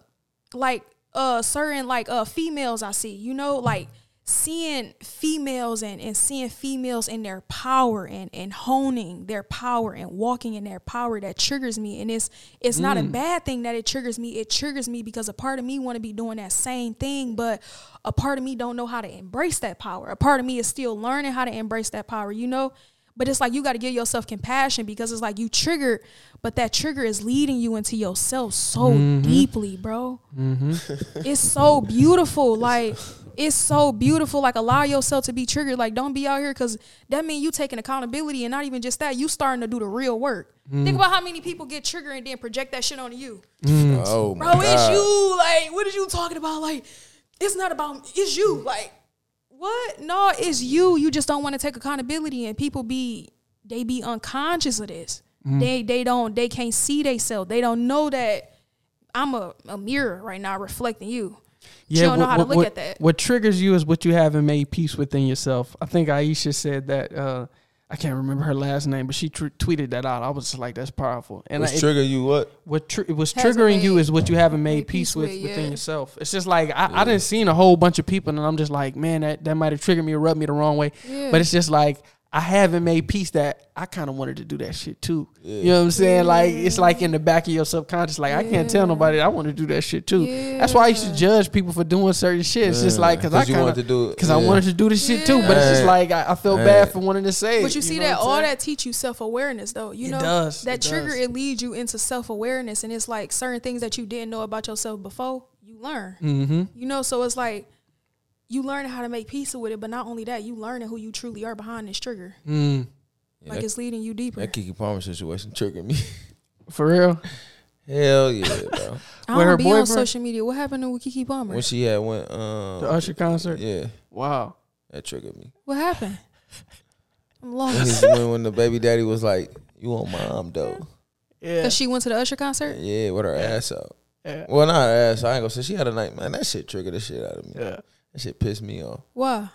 like, uh, certain, like, uh, females I see, you know, like, seeing females and, and seeing females in their power and, and honing their power and walking in their power that triggers me. And it's it's not a bad thing that it triggers me. It triggers me because a part of me want to be doing that same thing but a part of me don't know how to embrace that power. A part of me is still learning how to embrace that power you know but it's like you got to give yourself compassion because it's like you triggered but that trigger is leading you into yourself so mm-hmm. deeply bro mm-hmm. *laughs* it's so beautiful. Like it's so beautiful. Like allow yourself to be triggered. Like don't be out here because that means you taking accountability and not even just that. You starting to do the real work. Mm. Think about how many people get triggered and then project that shit onto you. Mm. Oh my Bro, it's you. Like what is you talking about? Like it's not about. It's you. Like what? No, it's you. You just don't want to take accountability and people be they be unconscious of this. They they don't they can't see themselves. They don't know that I'm a, a mirror right now reflecting you. Yeah, you don't know how to look what, at that. What triggers you is what you haven't made peace within yourself. I think Aisha said that. Uh, I can't remember her last name, but she tr- tweeted that out. I was just like, "That's powerful." And What's I, it, trigger you? What? what tr- what's Hasn't triggering you is what you haven't made made peace peace with with, within yeah. yourself. It's just like I, I didn't seen a whole bunch of people, and I'm just like, man, that that might have triggered me or rubbed me the wrong way. Yeah. But it's just like I haven't made peace that I kind of wanted to do that shit too. You know what I'm saying? Like it's like in the back of your subconscious. Like I can't tell nobody I want to do that shit too. That's why I used to judge people for doing certain shit. It's just like because I 'cause you kind wanted to do of it. because I wanted to do this shit too. But it's just like I, I felt Yeah. bad for wanting to say. But it, you see know that all that teach you self awareness though. You It know does, that it trigger does. it leads you into self awareness, and it's like certain things that you didn't know about yourself before you learn. Mm-hmm. You know, so it's like you learning how to make peace with it, but not only that, you learning who you truly are behind this trigger. Mm, Yeah, Like that, it's leading you deeper. that Keke Palmer situation triggered me. *laughs* for real. Hell yeah, bro. *laughs* I With don't her be on social media. What happened to Keke Palmer? when she had went, um, The Usher concert. yeah, Wow. that triggered me. what happened? *laughs* I'm When, lost. his, when, when the baby daddy was like, "You want mom though?" Yeah. Cause she went to the Usher concert. Yeah, with her ass out. Yeah. Well, not her ass. I ain't gonna say she had a night, man. That shit triggered the shit out of me. Yeah. That shit pissed me off. Why?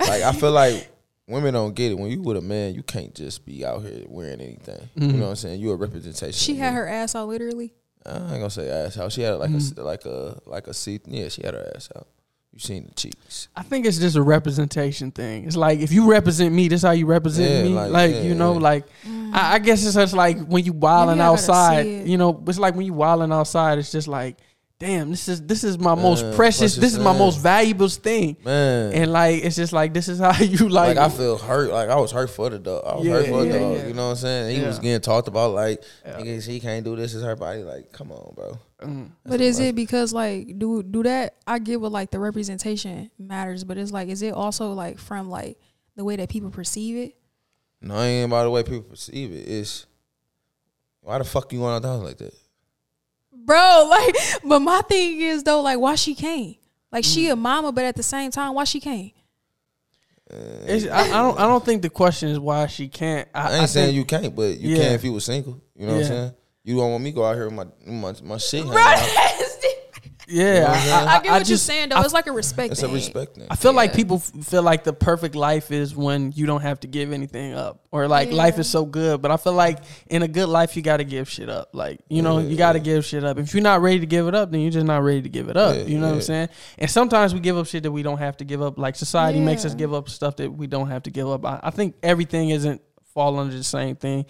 Like I feel *laughs* like women don't get it. When you with a man, you can't just be out here wearing anything. You know mm-hmm. what I'm saying? You a representation. She had her ass out literally. I ain't gonna say ass out. She had like a mm-hmm. like a like a seat. Yeah, she had her ass out. You seen the cheeks? I think it's just a representation thing. It's like if you represent me, this how you represent Yeah, me. like, Like, yeah, you know, yeah. like I, I guess it's just like when you wilding Maybe I gotta outside. You know, it's like when you wilding outside. It's just like, damn, this is this is my most Man, precious. precious This is my most valuable thing. Man, And like it's just like this is how *laughs* you like. like, I feel hurt. Like I was hurt for the dog. I was hurt Yeah, for the yeah, dog. yeah. You know what I'm saying? He was getting talked about like, Yeah. nigga, she can't do this. Is her body like? Come on, bro. Mm. But is it because like do do that? I get what like the representation matters, but it's like is it also like from like the way that people perceive it? No, it ain't about the way people perceive it. It's why the fuck you want out the house like that? Bro, *laughs* like but my thing is though, like why she can't? Like she a mama, but at the same time, why she can't? Uh, it's, I, I don't. I don't think the question is why she can't. I, I ain't I saying think- you can't, but you Yeah. can if you was single. You know what I'm saying? You don't want me to go out here with my my, my shit. hanging *laughs* Bro, out. that's the- Yeah, what I'm saying? I get what you're saying though. I it's like a respect It's thing. a respect thing. I feel like people f- feel like the perfect life is when you don't have to give anything up, or like life is so good. But I feel like in a good life, you got to give shit up. Like you know, Yeah, you got to yeah. give shit up. If you're not ready to give it up, then you're just not ready to give it up. Yeah, you know what I'm saying? And sometimes we give up shit that we don't have to give up. Like society makes us give up stuff that we don't have to give up. I, I think everything isn't fall under the same thing.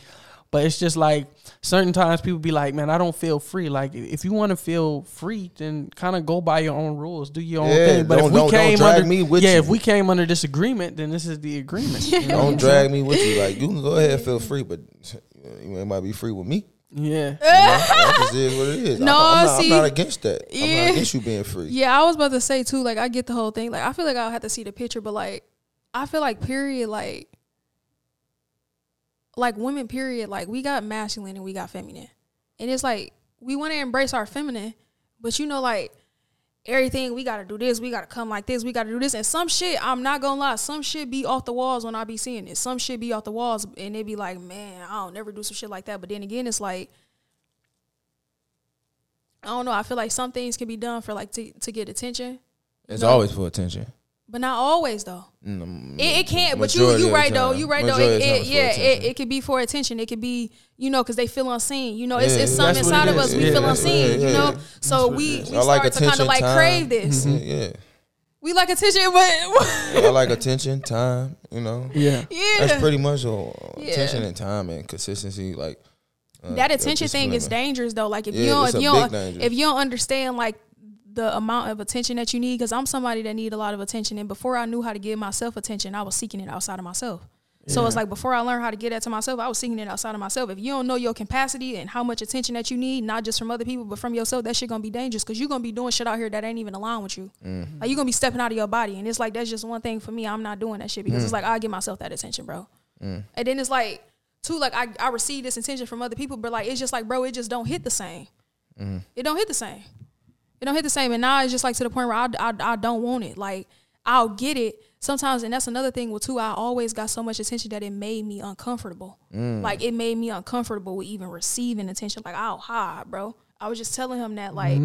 But it's just like certain times people be like, man, I don't feel free. Like if you want to feel free, then kind of go by your own rules, do your own Yeah, thing. But don't- if we don't- don't came drag under, me with yeah, you. if we came under this agreement, then this is the agreement. you know Don't *laughs* drag me with you. Like you can go ahead and feel free, but you might be free with me. Yeah, That just is what it is. *laughs* No, I'm, not, see- I'm not against that. I'm Yeah. not against you being free. Yeah, I was about to say too. Like, I get the whole thing. Like, I feel like I'll have to see the picture, but like, I feel like period. Like, like women. Period. Like, we got masculine and we got feminine, and it's like we want to embrace our feminine, but you know, like everything we got to do this. We got to come like this. We got to do this. And some shit, I'm not gonna lie. Some shit be off the walls when I be seeing it. Some shit be off the walls, and they be like, man, I don't never do some shit like that. But then again, it's like. I don't know. I feel like some things can be done for like to, to get attention, It's No. always for attention. But not always though. Mm, It, it can't. But you majority you of the right though. time. You right though. It, of the time it, yeah, it, it could be for attention. It could be you know because they feel unseen. You know, it's Yeah, it's something That's inside it of is. us. We feel unseen. yeah, you know, yeah. so we we I like start to kind of like time. crave this. Yeah, *laughs* We like attention, but I like attention, time. You know, yeah. yeah, that's pretty much all. Yeah. Attention and time and consistency. Like uh, that attention thing is dangerous though. Like if Yeah, you don't if you don't danger. if you don't understand like the amount of attention that you need, because I'm somebody that need a lot of attention, and before I knew how to give myself attention, I was seeking it outside of myself. So it's like before I learned how to get that to myself, I was seeking it outside of myself. If you don't know your capacity and how much attention that you need, not just from other people but from yourself, that shit gonna be dangerous because you're gonna be doing shit out here that ain't even aligned with you. Mm. Like you're gonna be stepping out of your body, and it's like that's just one thing for me. I'm not doing that shit because Mm. it's like I give myself that attention, bro. And then it's like too, like I I receive this attention from other people, but like it's just like, bro, it just don't hit the same. Mm. It don't hit the same. It don't hit the same, and now it's just like to the point where I, I, I don't want it. Like I'll get it sometimes, and that's another thing with too. I always got so much attention that it made me uncomfortable. Mm. Like it made me uncomfortable with even receiving attention. Like I'll hide, bro. I was just telling him that like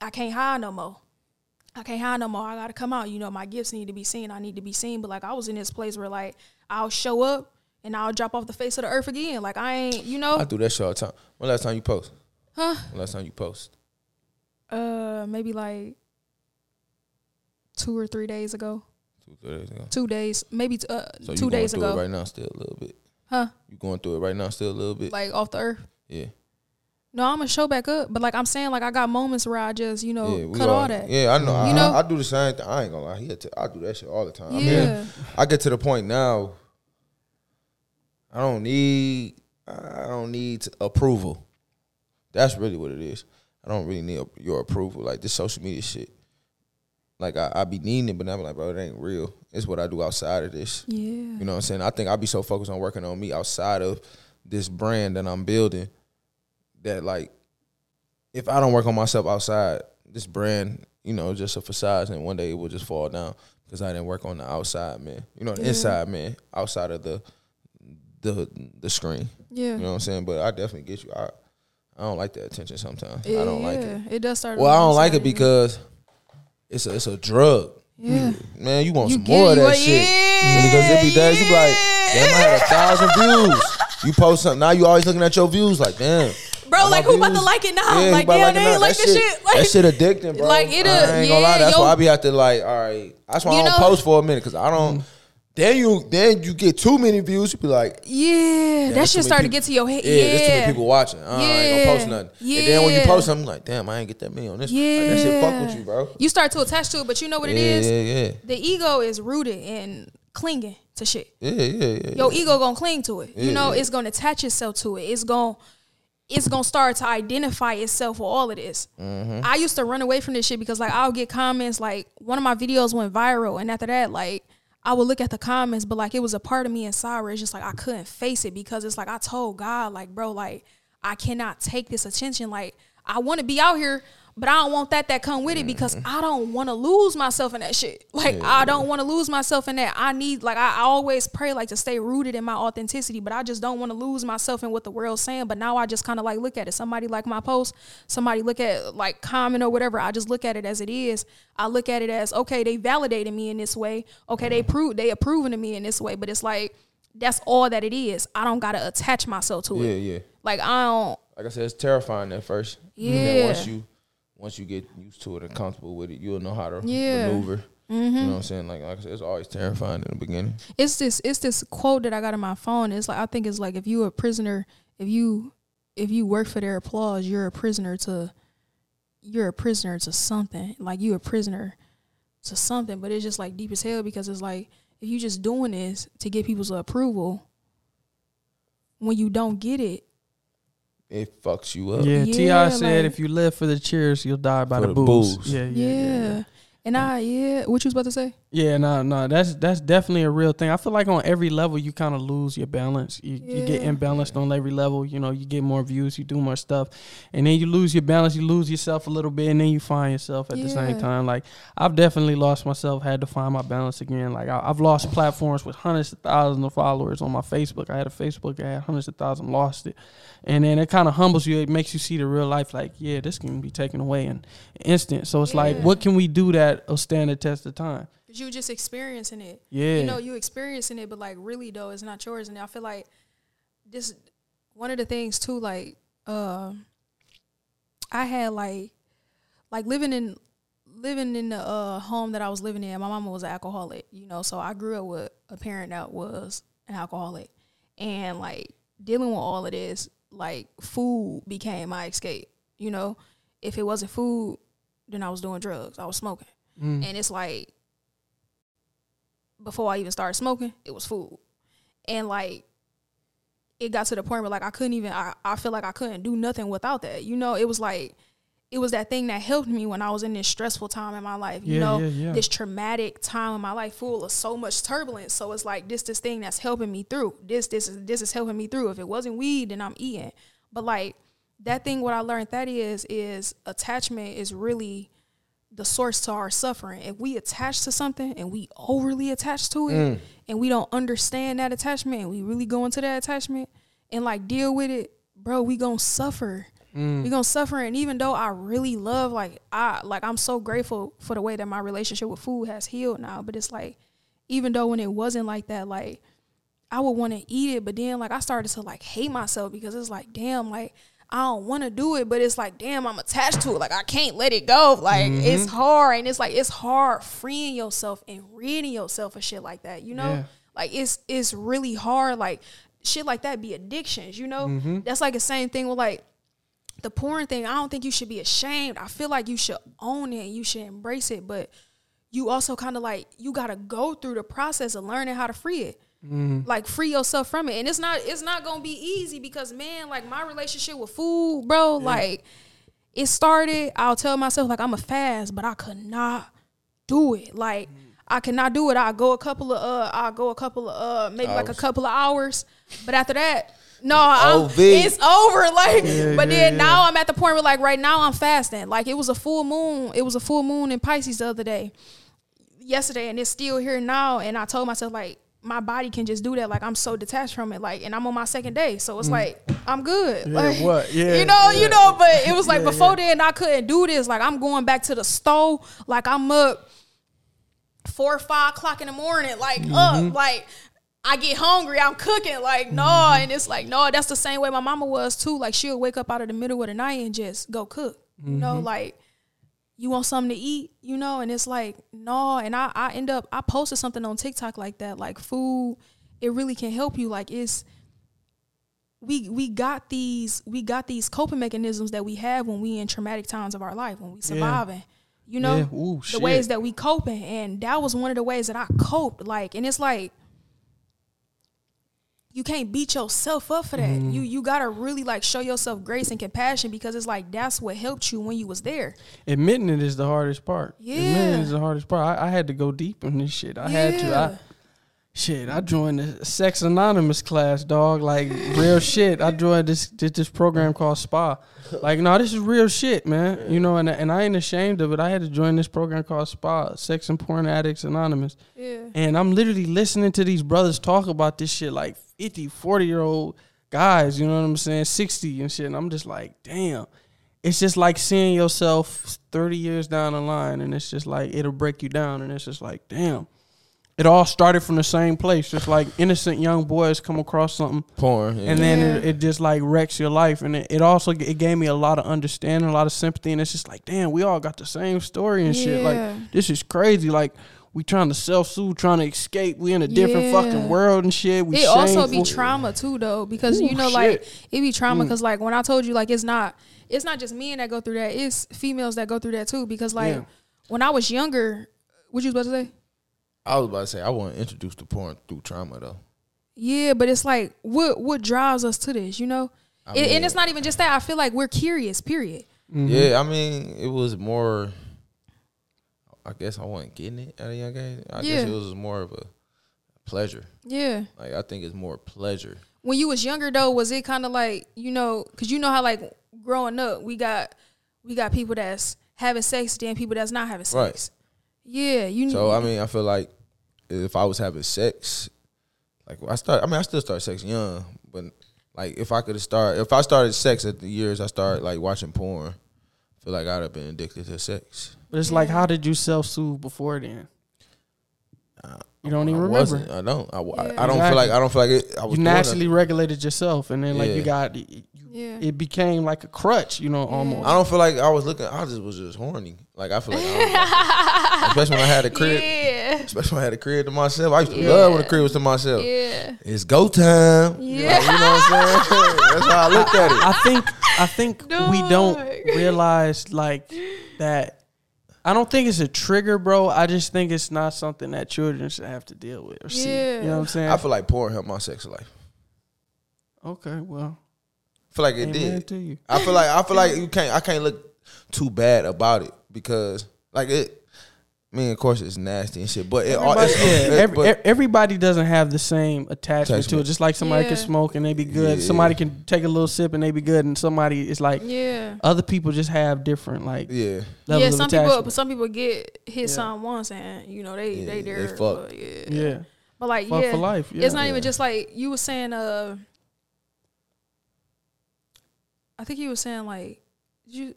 I can't hide no more. I can't hide no more. I gotta come out. You know, my gifts need to be seen. I need to be seen. But like I was in this place where like I'll show up and I'll drop off the face of the earth again. Like I ain't, you know, I do that shit all the time. When last time you post? huh? When last time you post? Uh, maybe like two or three days ago. Two, three days ago. Two days, maybe t- uh, So two days ago. right now, still a little bit. Huh? You going through it right now, still a little bit. Like off the earth. yeah. No, I'm gonna show back up. But like I'm saying, like I got moments where I just, you know, yeah, cut all that. Yeah, I know. I, You know? I, I do the same thing. I ain't gonna lie. He had to, I do that shit all the time. I Yeah. mean, I get to the point now. I don't need. I don't need approval. That's really what it is. I don't really need your approval. Like this social media shit. Like I, I be needing it, but I'm like, bro, it ain't real. It's what I do outside of this. yeah. You know what I'm saying? I think I be so focused on working on me outside of this brand that I'm building that like if I don't work on myself outside, this brand, you know, just a facade and one day it will just fall down because I didn't work on the outside man. You know, the Yeah. inside man, outside of the the the screen. Yeah. You know what I'm saying? But I definitely get you. I I don't like that attention sometimes. yeah. I don't like it. It does start. Well, I don't like it because it's a it's a drug. Yeah. Man, you want You some more of that what- shit. yeah, because it be days you be like, damn, I had a thousand views. You post something now, you always looking at your views like, damn. Bro, like who about to like it now? Yeah, like damn, they ain't like this shit. Like, that shit *laughs* addicting, bro. Like, it I a- ain't gonna lie. yeah, That's yo- why I be out there like, all right. That's why I don't know- post for a minute because I don't. Then you then you get too many views. You be like, yeah, that shit started to get to your head. yeah, Yeah, there's too many people watching. Uh, I ain't gonna post Yeah. nothing. And then when you post something, like, damn, I ain't get that many on this. Like, that shit fuck with you, bro. You start to attach to it, but you know what it yeah, is? yeah, yeah, The ego is rooted in clinging to shit. yeah, yeah, yeah. Your ego gonna cling to it. You know, yeah. it's gonna attach itself to it. It's gonna it's gonna start to identify itself with all of this. Mm-hmm. I used to run away from this shit because like I'll get comments like one of my videos went viral, and after that, like I would look at the comments, but like it was a part of me inside where it's just like I couldn't face it because it's like I told God, like, bro, like I cannot take this attention. Like I want to be out here, but I don't want that that come with it because Mm-hmm. I don't want to lose myself in that shit. *laughs* Like I don't want to lose myself in that. I need like I, I always pray like to stay rooted in my authenticity, but I just don't want to lose myself in what the world's saying. But now I just kind of like look at it. Somebody like my post, somebody look at like comment or whatever. I just look at it as it is. I look at it as okay, they validated me in this way. Okay, they prove they approving of me in this way. But it's like that's all that it is. I don't gotta attach myself to yeah, it. yeah. Yeah. Like I don't. Like I said, it's terrifying at first. And Yeah. then once you once you get used to it and comfortable with it, you'll know how to Yeah. Mm-hmm. maneuver. You know what I'm saying? Like, like I said, it's always terrifying in the beginning. it's this it's this quote that I got on my phone. It's like I think it's like if you're a prisoner, if you if you work for their applause, you're a prisoner to you're a prisoner to something. Like you a prisoner to something, but it's just like deep as hell because it's like if you just doing this to get people's approval, when you don't get it, It fucks you up. Yeah, Yeah, Ti said like- if you live for the cheers, you'll die by the, the boos. boos. Yeah, yeah. yeah, yeah. yeah. And I yeah, what you was about to say? Yeah, no, no, that's that's definitely a real thing. I feel like on every level you kind of lose your balance. You, you get Yeah. imbalanced on every level. You know, you get more views, you do more stuff, and then you lose your balance. You lose yourself a little bit, and then you find yourself at the same time. Like I've definitely lost myself. Had to find my balance again. Like I, I've lost platforms with hundreds of thousands of followers on my Facebook. I had a Facebook, I had hundreds of thousands, lost it, and then it kind of humbles you. It makes you see the real life. Like yeah, this can be taken away in an instant. So it's like, what can we do that will stand the test of time? Cause you just experiencing it. Yeah. You know, you experiencing it, but like really though, it's not yours. And I feel like this one of the things too, like, um I had like like living in living in the uh home that I was living in, my mama was an alcoholic, you know, so I grew up with a parent that was an alcoholic. And like dealing with all of this, like food became my escape. You know, if it wasn't food, then I was doing drugs. I was smoking. Mm. And it's like before I even started smoking, it was food. And like it got to the point where like I couldn't even I, I feel like I couldn't do nothing without that. You know, it was like it was that thing that helped me when I was in this stressful time in my life. You Yeah, know, yeah, yeah. this traumatic time in my life full of so much turbulence. So it's like this this thing that's helping me through. This this is this is helping me through. If it wasn't weed, then I'm eating. But like that thing what I learned that is is attachment is really the source to our suffering. If we attach to something and we overly attach to it mm. and we don't understand that attachment and we really go into that attachment and like deal with it, bro, we gonna suffer. Mm. We gonna suffer. And even though I really love like I like I'm so grateful for the way that my relationship with food has healed now. But it's like even though when it wasn't like that, like I would want to eat it, but then like I started to like hate myself because it's like, damn, like I don't want to do it, but it's like, damn, I'm attached to it. Like I can't let it go. Like it's mm-hmm. hard, and it's like it's hard freeing yourself and reading yourself of shit like that. You know, Yeah. like it's it's really hard. Like shit like that be addictions. You know, mm-hmm. that's like the same thing with like the porn thing. I don't think you should be ashamed. I feel like you should own it. and You should embrace it, but you also kind of like you got to go through the process of learning how to free it like free yourself from it. And it's not it's not gonna be easy because man like my relationship with food bro like it started i'll tell myself like i'm a fast but i could not do it. Like i cannot do it. I'll go a couple of uh i'll go a couple of uh maybe like a couple of hours. But after that no I'm, it's over *laughs* like Yeah, but yeah, then yeah. now i'm at the point where like right now i'm fasting. Like it was a full moon it was a full moon in pisces the other day yesterday and it's still here now. And I told myself like my body can just do that like I'm so detached from it like and I'm on my second day so it's like I'm good Mm. Yeah, like, what? *laughs* Yeah, you know yeah. you know but it was like Yeah, before then I couldn't do this like I'm going back to the stove like I'm up four or five o'clock in the morning, like Mm-hmm. up, like I get hungry, I'm cooking, like no, Mm-hmm. and it's like no, that's the same way my mama was too. Like she'll wake up out of the middle of the night and just go cook, you know, Mm-hmm. like you want something to eat, you know, and it's like no, and I I end up I posted something on TikTok like that, like food, it really can help you, like it's we we got these we got these coping mechanisms that we have when we in traumatic times of our life when we surviving you know Yeah. Ooh, the shit. ways that we coping and that was one of the ways that i coped like and it's like you can't beat yourself up for that Mm-hmm. you you gotta really like show yourself grace and compassion because it's like that's what helped you when you was there Admitting it is the hardest part. Yeah, Admitting Yeah. it is the hardest part. I, I had to go deep in this shit. I had to. I, shit, I joined the Sex Anonymous class, dog. Like real *laughs* shit. I joined this this, this program called Spa. Like, no, this is real shit, man. You know, and and I ain't ashamed of it. I had to join this program called Spa, Sex and Porn Addicts Anonymous. yeah And I'm literally listening to these brothers talk about this shit like 50, 40 year old guys, you know what I'm saying? 60 and shit. And I'm just like, damn. It's just like seeing yourself 30 years down the line and it's just like it'll break you down and it's just like, damn. It all started from the same place, just like innocent young boys come across something Porn. yeah. and then Yeah. it, it just like wrecks your life and it, it also it gave me a lot of understanding a lot of sympathy and it's just like damn we all got the same story and shit like this is crazy like we trying to self-soothe trying to escape we in a different Yeah. fucking world and shit we it also be trauma too though because Ooh, you know like it be trauma Mm. because like when i told you like it's not it's not just men that go through that it's females that go through that too because like Yeah. when i was younger what you was about to say I was about to say I wasn't introduced to porn through trauma though. yeah but it's like what what drives us to this you know I It- and it's not even just that i feel like we're curious period Mm-hmm. Yeah, I mean, it was more. I guess I wasn't getting it at a young age. I guess it was more of a pleasure. yeah Like I think it's more pleasure. when you was younger though was it kind of like you know because you know how like growing up we got we got people that's having sex then people that's not having Right. sex yeah you So I mean, I feel like if I was having sex, like I start. I mean, I still start sex young, but like if I could have started, if I started sex at the years I started like watching porn, feel like I'd have been addicted to sex. but it's like how did you self-soothe before then uh, you don't even I remember wasn't. I don't. I, I- Yeah. I don't feel like I don't feel like it. I was you naturally regulated yourself and then like you got yeah it became like a crutch you know almost I don't feel like I was looking. I just was just horny. Like I feel like, I don't- *laughs* especially when I had a crib, yeah especially when I had a crib to myself. I used to Yeah. love when the crib was to myself. yeah It's go time. Yeah. Like, you know what I'm saying? *laughs* That's how I looked at it. I think I think we don't realize like that. I don't think it's a trigger, bro. I just think it's not something that children should have to deal with or see. You know what I'm saying? I feel like porn helped my sex life. okay, well, I feel like it amen did. to you. I feel like I feel like *laughs* you can't. I can't look too bad about it because like it. I mean, of course, it's nasty and shit, but it all. Everybody, yeah, it- every, but- everybody doesn't have the same attachment to it. Just like somebody can smoke and they be good. Yeah. Somebody can take a little sip and they be good, and somebody is like yeah other people just have different like yeah, levels yeah of some attachment. people some people get hit Yeah. some once and you know they Yeah, they they there fuck. but yeah. yeah, but like fuck yeah for life. Yeah. it's not Yeah. even just like you were saying uh i think he was saying like you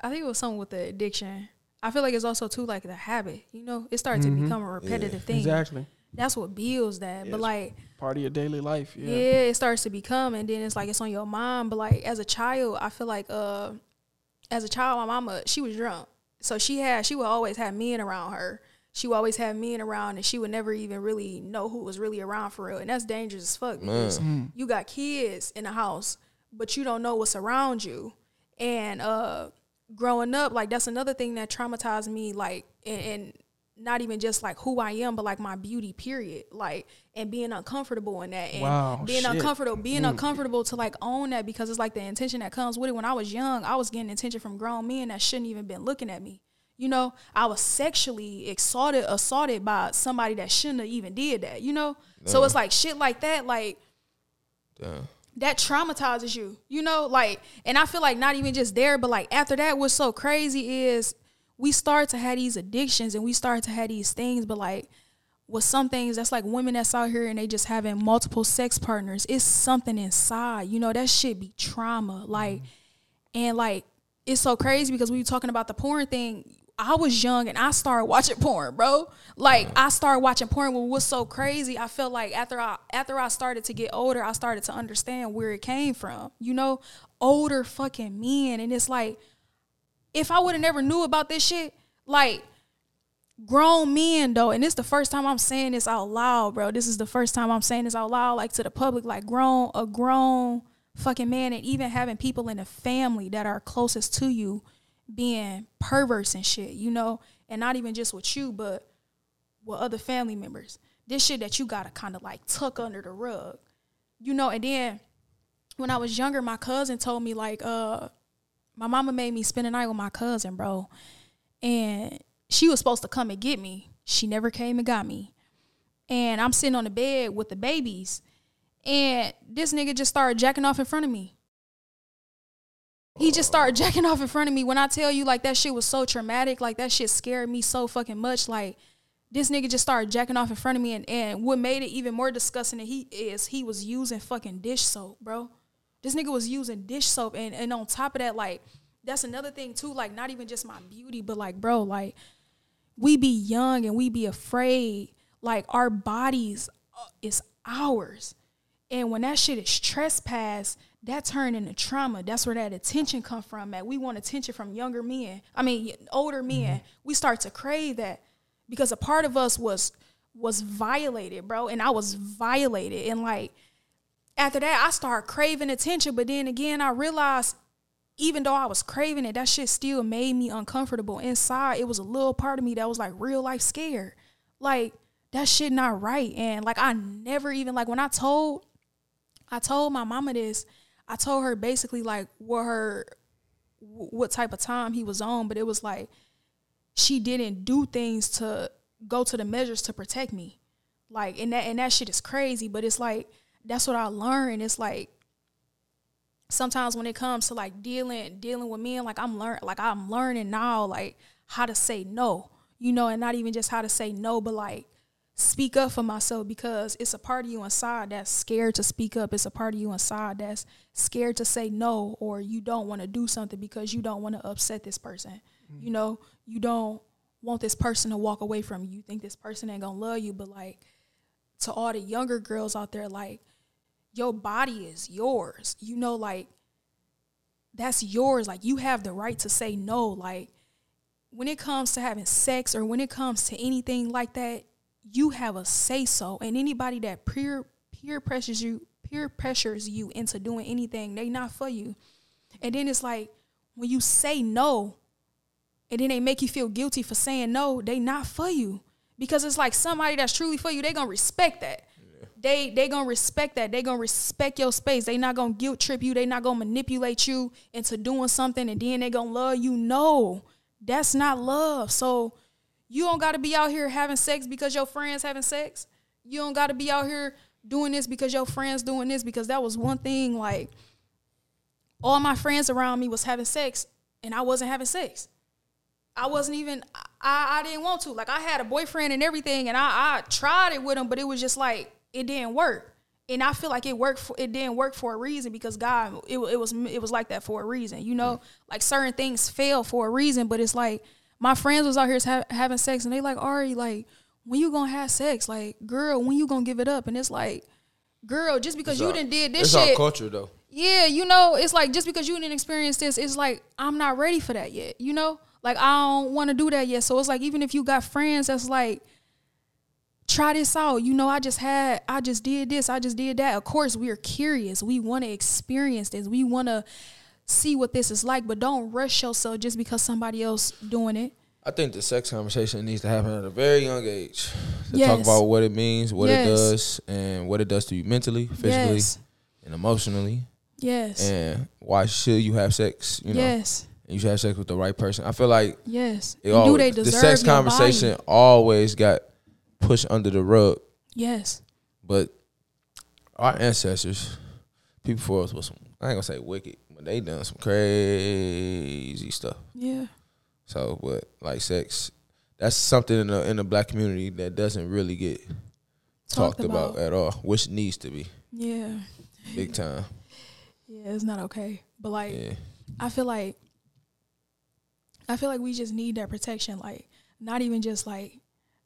i think it was something with the addiction i feel like it's also too like the habit you know it started Mhm. to become a repetitive thing exactly that's what builds that Yeah, but like part of your daily life. yeah. Yeah, it starts to become and then it's like it's on your mind but like as a child i feel like uh as a child my mama she was drunk so she had she would always have men around her she would always have men around and she would never even really know who was really around for real and that's dangerous as fuck because Mm. you got kids in the house but you don't know what's around you and uh growing up like that's another thing that traumatized me like and, and not even just like who I am, but like my beauty, period. Like and being uncomfortable in that, and Wow, being shit. uncomfortable, being Mm. uncomfortable to like own that because it's like the intention that comes with it. When I was young, I was getting attention from grown men that shouldn't even been looking at me. You know, I was sexually assaulted, assaulted by somebody that shouldn't have even did that. You know, so it's like shit like that, like damn. That traumatizes you, you know, like, and I feel like not even just there, but like after that, what's so crazy is we start to have these addictions and we start to have these things, but like with some things that's like women that's out here and they just having multiple sex partners, it's something inside, you know, that shit be trauma, like, and like it's so crazy because we were talking about the porn thing. I was young and I started watching porn, bro. Like I started watching porn. What was so crazy? I felt like after I after I started to get older, I started to understand where it came from. You know, older fucking men, and it's like if I would have never knew about this shit, like grown men though, and this the first time I'm saying this out loud, bro. This is the first time I'm saying this out loud, like to the public, like grown a grown fucking man, and even having people in the family that are closest to you being perverse and shit, you know, and not even just with you, but with other family members. This shit that you gotta kind of like tuck under the rug, you know. And then when I was younger, my cousin told me like, uh, my mama made me spend a night with my cousin, bro, and she was supposed to come and get me. She never came and got me, and I'm sitting on the bed with the babies, and this nigga just started jacking off in front of me. He just started jacking off in front of me. When I tell you, like, that shit was so traumatic, like, that shit scared me so fucking much. Like, this nigga just started jacking off in front of me. And, and what made it even more disgusting he is he was using fucking dish soap, bro. This nigga was using dish soap. And, and on top of that, like, that's another thing, too. Like, not even just my beauty, but, like, bro, like, we be young and we be afraid. Like, our bodies uh, is ours. And when that shit is trespassed, that turned into trauma. That's where that attention come from. At we want attention from younger men. I mean, older men. Mm-hmm. We start to crave that because a part of us was was violated, bro. And I was violated. And like after that, I started craving attention. But then again, I realized even though I was craving it, that shit still made me uncomfortable. Inside, it was a little part of me that was like real life scared. Like that shit not right. And like I never even like when I told I told my mama this I told her basically like what her what type of time he was on, but it was like she didn't do things to go to the measures to protect me. Like and that and that shit is crazy, but it's like that's what I learned. It's like sometimes when it comes to like dealing dealing with men, like I'm learn like I'm learning now like how to say no, you know, and not even just how to say no, but like speak up for myself because it's a part of you inside that's scared to speak up. It's a part of you inside that's scared to say no or you don't want to do something because you don't want to upset this person. Mm-hmm. You know, you don't want this person to walk away from you. You think this person ain't gonna love you, but like to all the younger girls out there, like your body is yours. You know, like that's yours. Like you have the right to say no. Like when it comes to having sex or when it comes to anything like that, you have a say so. And anybody that peer peer pressures you peer pressures you into doing anything, they not for you. And then it's like when you say no, and then they make you feel guilty for saying no, they not for you. Because it's like somebody that's truly for you, they gonna respect that. Yeah. They they gonna respect that. They gonna respect your space. They not gonna guilt trip you. They not gonna manipulate you into doing something and then they gonna love you. No, that's not love. So you don't got to be out here having sex because your friends having sex. You don't got to be out here doing this because your friends doing this because that was one thing like all my friends around me was having sex and I wasn't having sex. I wasn't even I, I didn't want to. Like I had a boyfriend and everything and I, I tried it with him, but it was just like it didn't work. And I feel like it worked for it didn't work for a reason because God it, it was it was like that for a reason. You know, mm-hmm. like certain things fail for a reason, but it's like my friends was out here ha- having sex and they like Ari like when you gonna have sex? Like girl when you gonna give it up? And it's like girl just because it's you our, didn't did this shit. it's shit culture though. Yeah you know it's like just because you didn't experience this it's like I'm not ready for that yet you know? Like I don't want to do that yet. So it's like even if you got friends that's like try this out you know I just had I just did this I just did that. Of course we're curious. We want to experience this. We want to see what this is like, but don't rush yourself just because somebody else doing it. I think the sex conversation needs to happen at a very young age to yes. talk about what it means, what yes. it does, and what it does to you mentally, physically, yes. and emotionally. Yes. And why should you have sex? You know. Yes. And you should have sex with the right person. I feel like yes. It all, do they deserve the sex conversation body? always got pushed under the rug. Yes. But our ancestors, people for us was some I ain't gonna say wicked, but they done some crazy stuff. Yeah. So, but like sex, that's something in the in the black community that doesn't really get talked, talked about. about. at all, which needs to be. Yeah. Big time. yeah, it's not okay. But like, yeah. I feel like I feel like we just need that protection. Like not even just like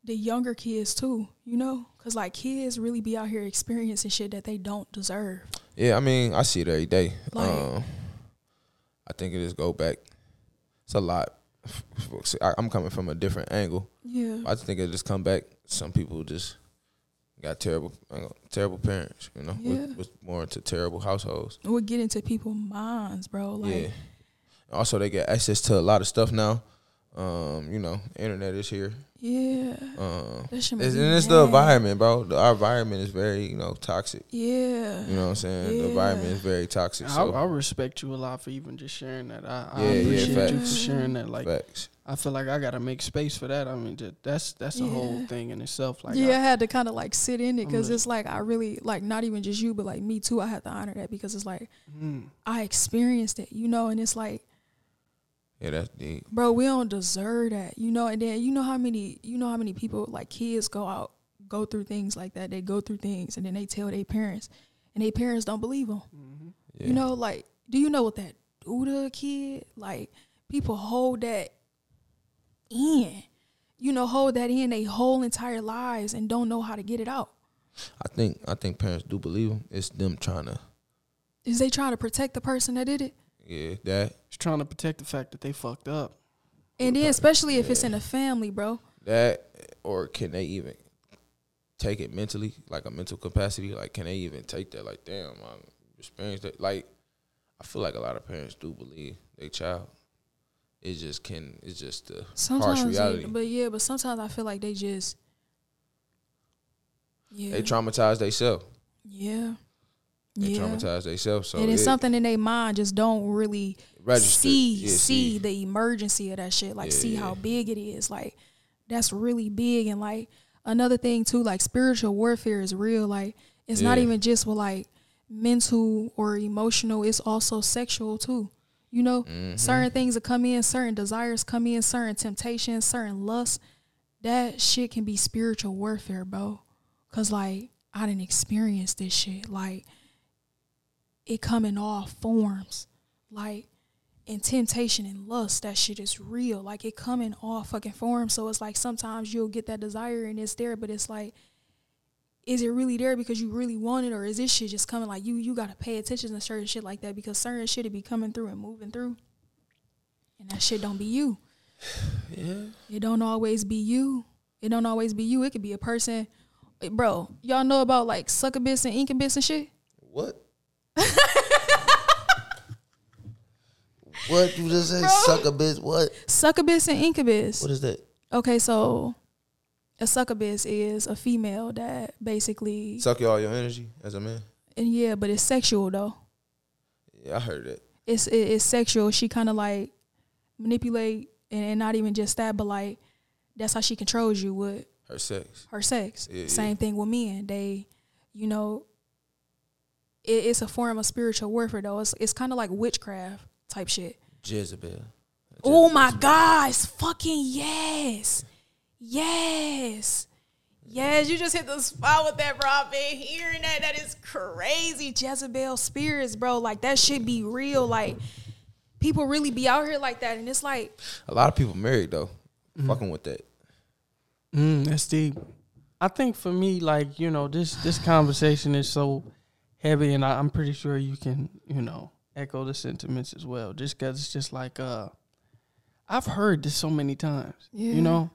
the younger kids too, you know, because like kids really be out here experiencing shit that they don't deserve. Yeah, I mean, I see it every day. Like- um, I think it just go back. It's a lot. *laughs* I- I'm coming from a different angle. Yeah. I just think it just come back. Some people just got terrible, terrible parents. You know, Yeah. was, was born into terrible households. We'll get into people's minds, bro. Like yeah. Also, they get access to a lot of stuff now. Um, you know, internet is here. yeah. Um, That shit make it's, and it's the environment, bro. The, our environment is very, you know, toxic. Yeah. You know what I'm saying? The environment is very toxic. I, So, I respect you a lot for even just sharing that. I, I Yeah, yeah, appreciate you for sharing that. Like facts. I feel like I gotta make space for that. I mean, ju- that's that's a whole thing in itself. Like yeah, I I, had to kind of like sit in it because it's like I really like not even just you, but like me too. I had to honor that because it's like mm, I experienced it, you know, and it's like, Yeah, that's deep. bro, we don't deserve that, you know. And then you know how many, you know how many people like kids go out, go through things like that. They go through things and then they tell their parents, and their parents don't believe them. Mm-hmm. Yeah. You know, like, do you know what that do to a kid? Like, people hold that in, you know, hold that in their whole entire lives and don't know how to get it out. I think I think parents do believe them. It's them trying to, Is they trying to protect the person that did it? Yeah, that just trying to protect the fact that they fucked up. And then, especially if it's in a family, bro. that, or can they even take it mentally, like a mental capacity? Like, can they even take that? Like, damn, I experienced that. Like, I feel like a lot of parents do believe their child. It just can. It's just the Sometimes, harsh yeah, reality. but yeah, but sometimes I feel like they just, yeah, They traumatize themselves. yeah, They yeah. traumatize themselves. So and it's it something in their mind just don't really register. see Yeah, see the emergency of that shit like Yeah, see how big it is like that's really big and like another thing too like spiritual warfare is real like it's not even just with like mental or emotional it's also sexual too you know Mm-hmm. certain things that come in certain desires come in certain temptations certain lusts that shit can be spiritual warfare bro cuz like i didn't experience this shit like it come in all forms like and temptation and lust that shit is real. Like it come in all fucking forms. So it's like sometimes you'll get that desire and it's there but it's like is it really there because you really want it or is this shit just coming like you you gotta pay attention to certain shit like that because certain shit it be coming through and moving through. And that shit don't be you. *sighs* Yeah. it don't always be you. It don't always be you. It could be a person. Bro y'all know about like succubus and incubus and shit? What? What you just say? Bro. Suck bitch. What? succubus and incubus What is that? Okay, so a succubus is a female that basically, Suck you all your energy as a man. and yeah, but it's sexual though. Yeah, I heard that. It's it, it's sexual. She kind of like manipulate and, and not even just that, but like that's how she controls you with Her sex. her sex. Yeah, Same yeah. thing with men. They, you know, it, it's a form of spiritual warfare though. It's it's kind of like witchcraft type shit. Jezebel. Oh my Jezebel. gosh, fucking yes. Yes. Yes, you just hit the spot with that, bro. I've been hearing that. That is crazy. Jezebel spirits, bro. Like that should be real. Like people really be out here like that. And it's like, A lot of people married though. Fucking with that. Mm, that's deep. I think for me, like you know, this this conversation is so heavy, and I, I'm pretty sure you can, you know, echo the sentiments as well. Just because it's just like, uh, I've heard this so many times. Yeah. You know,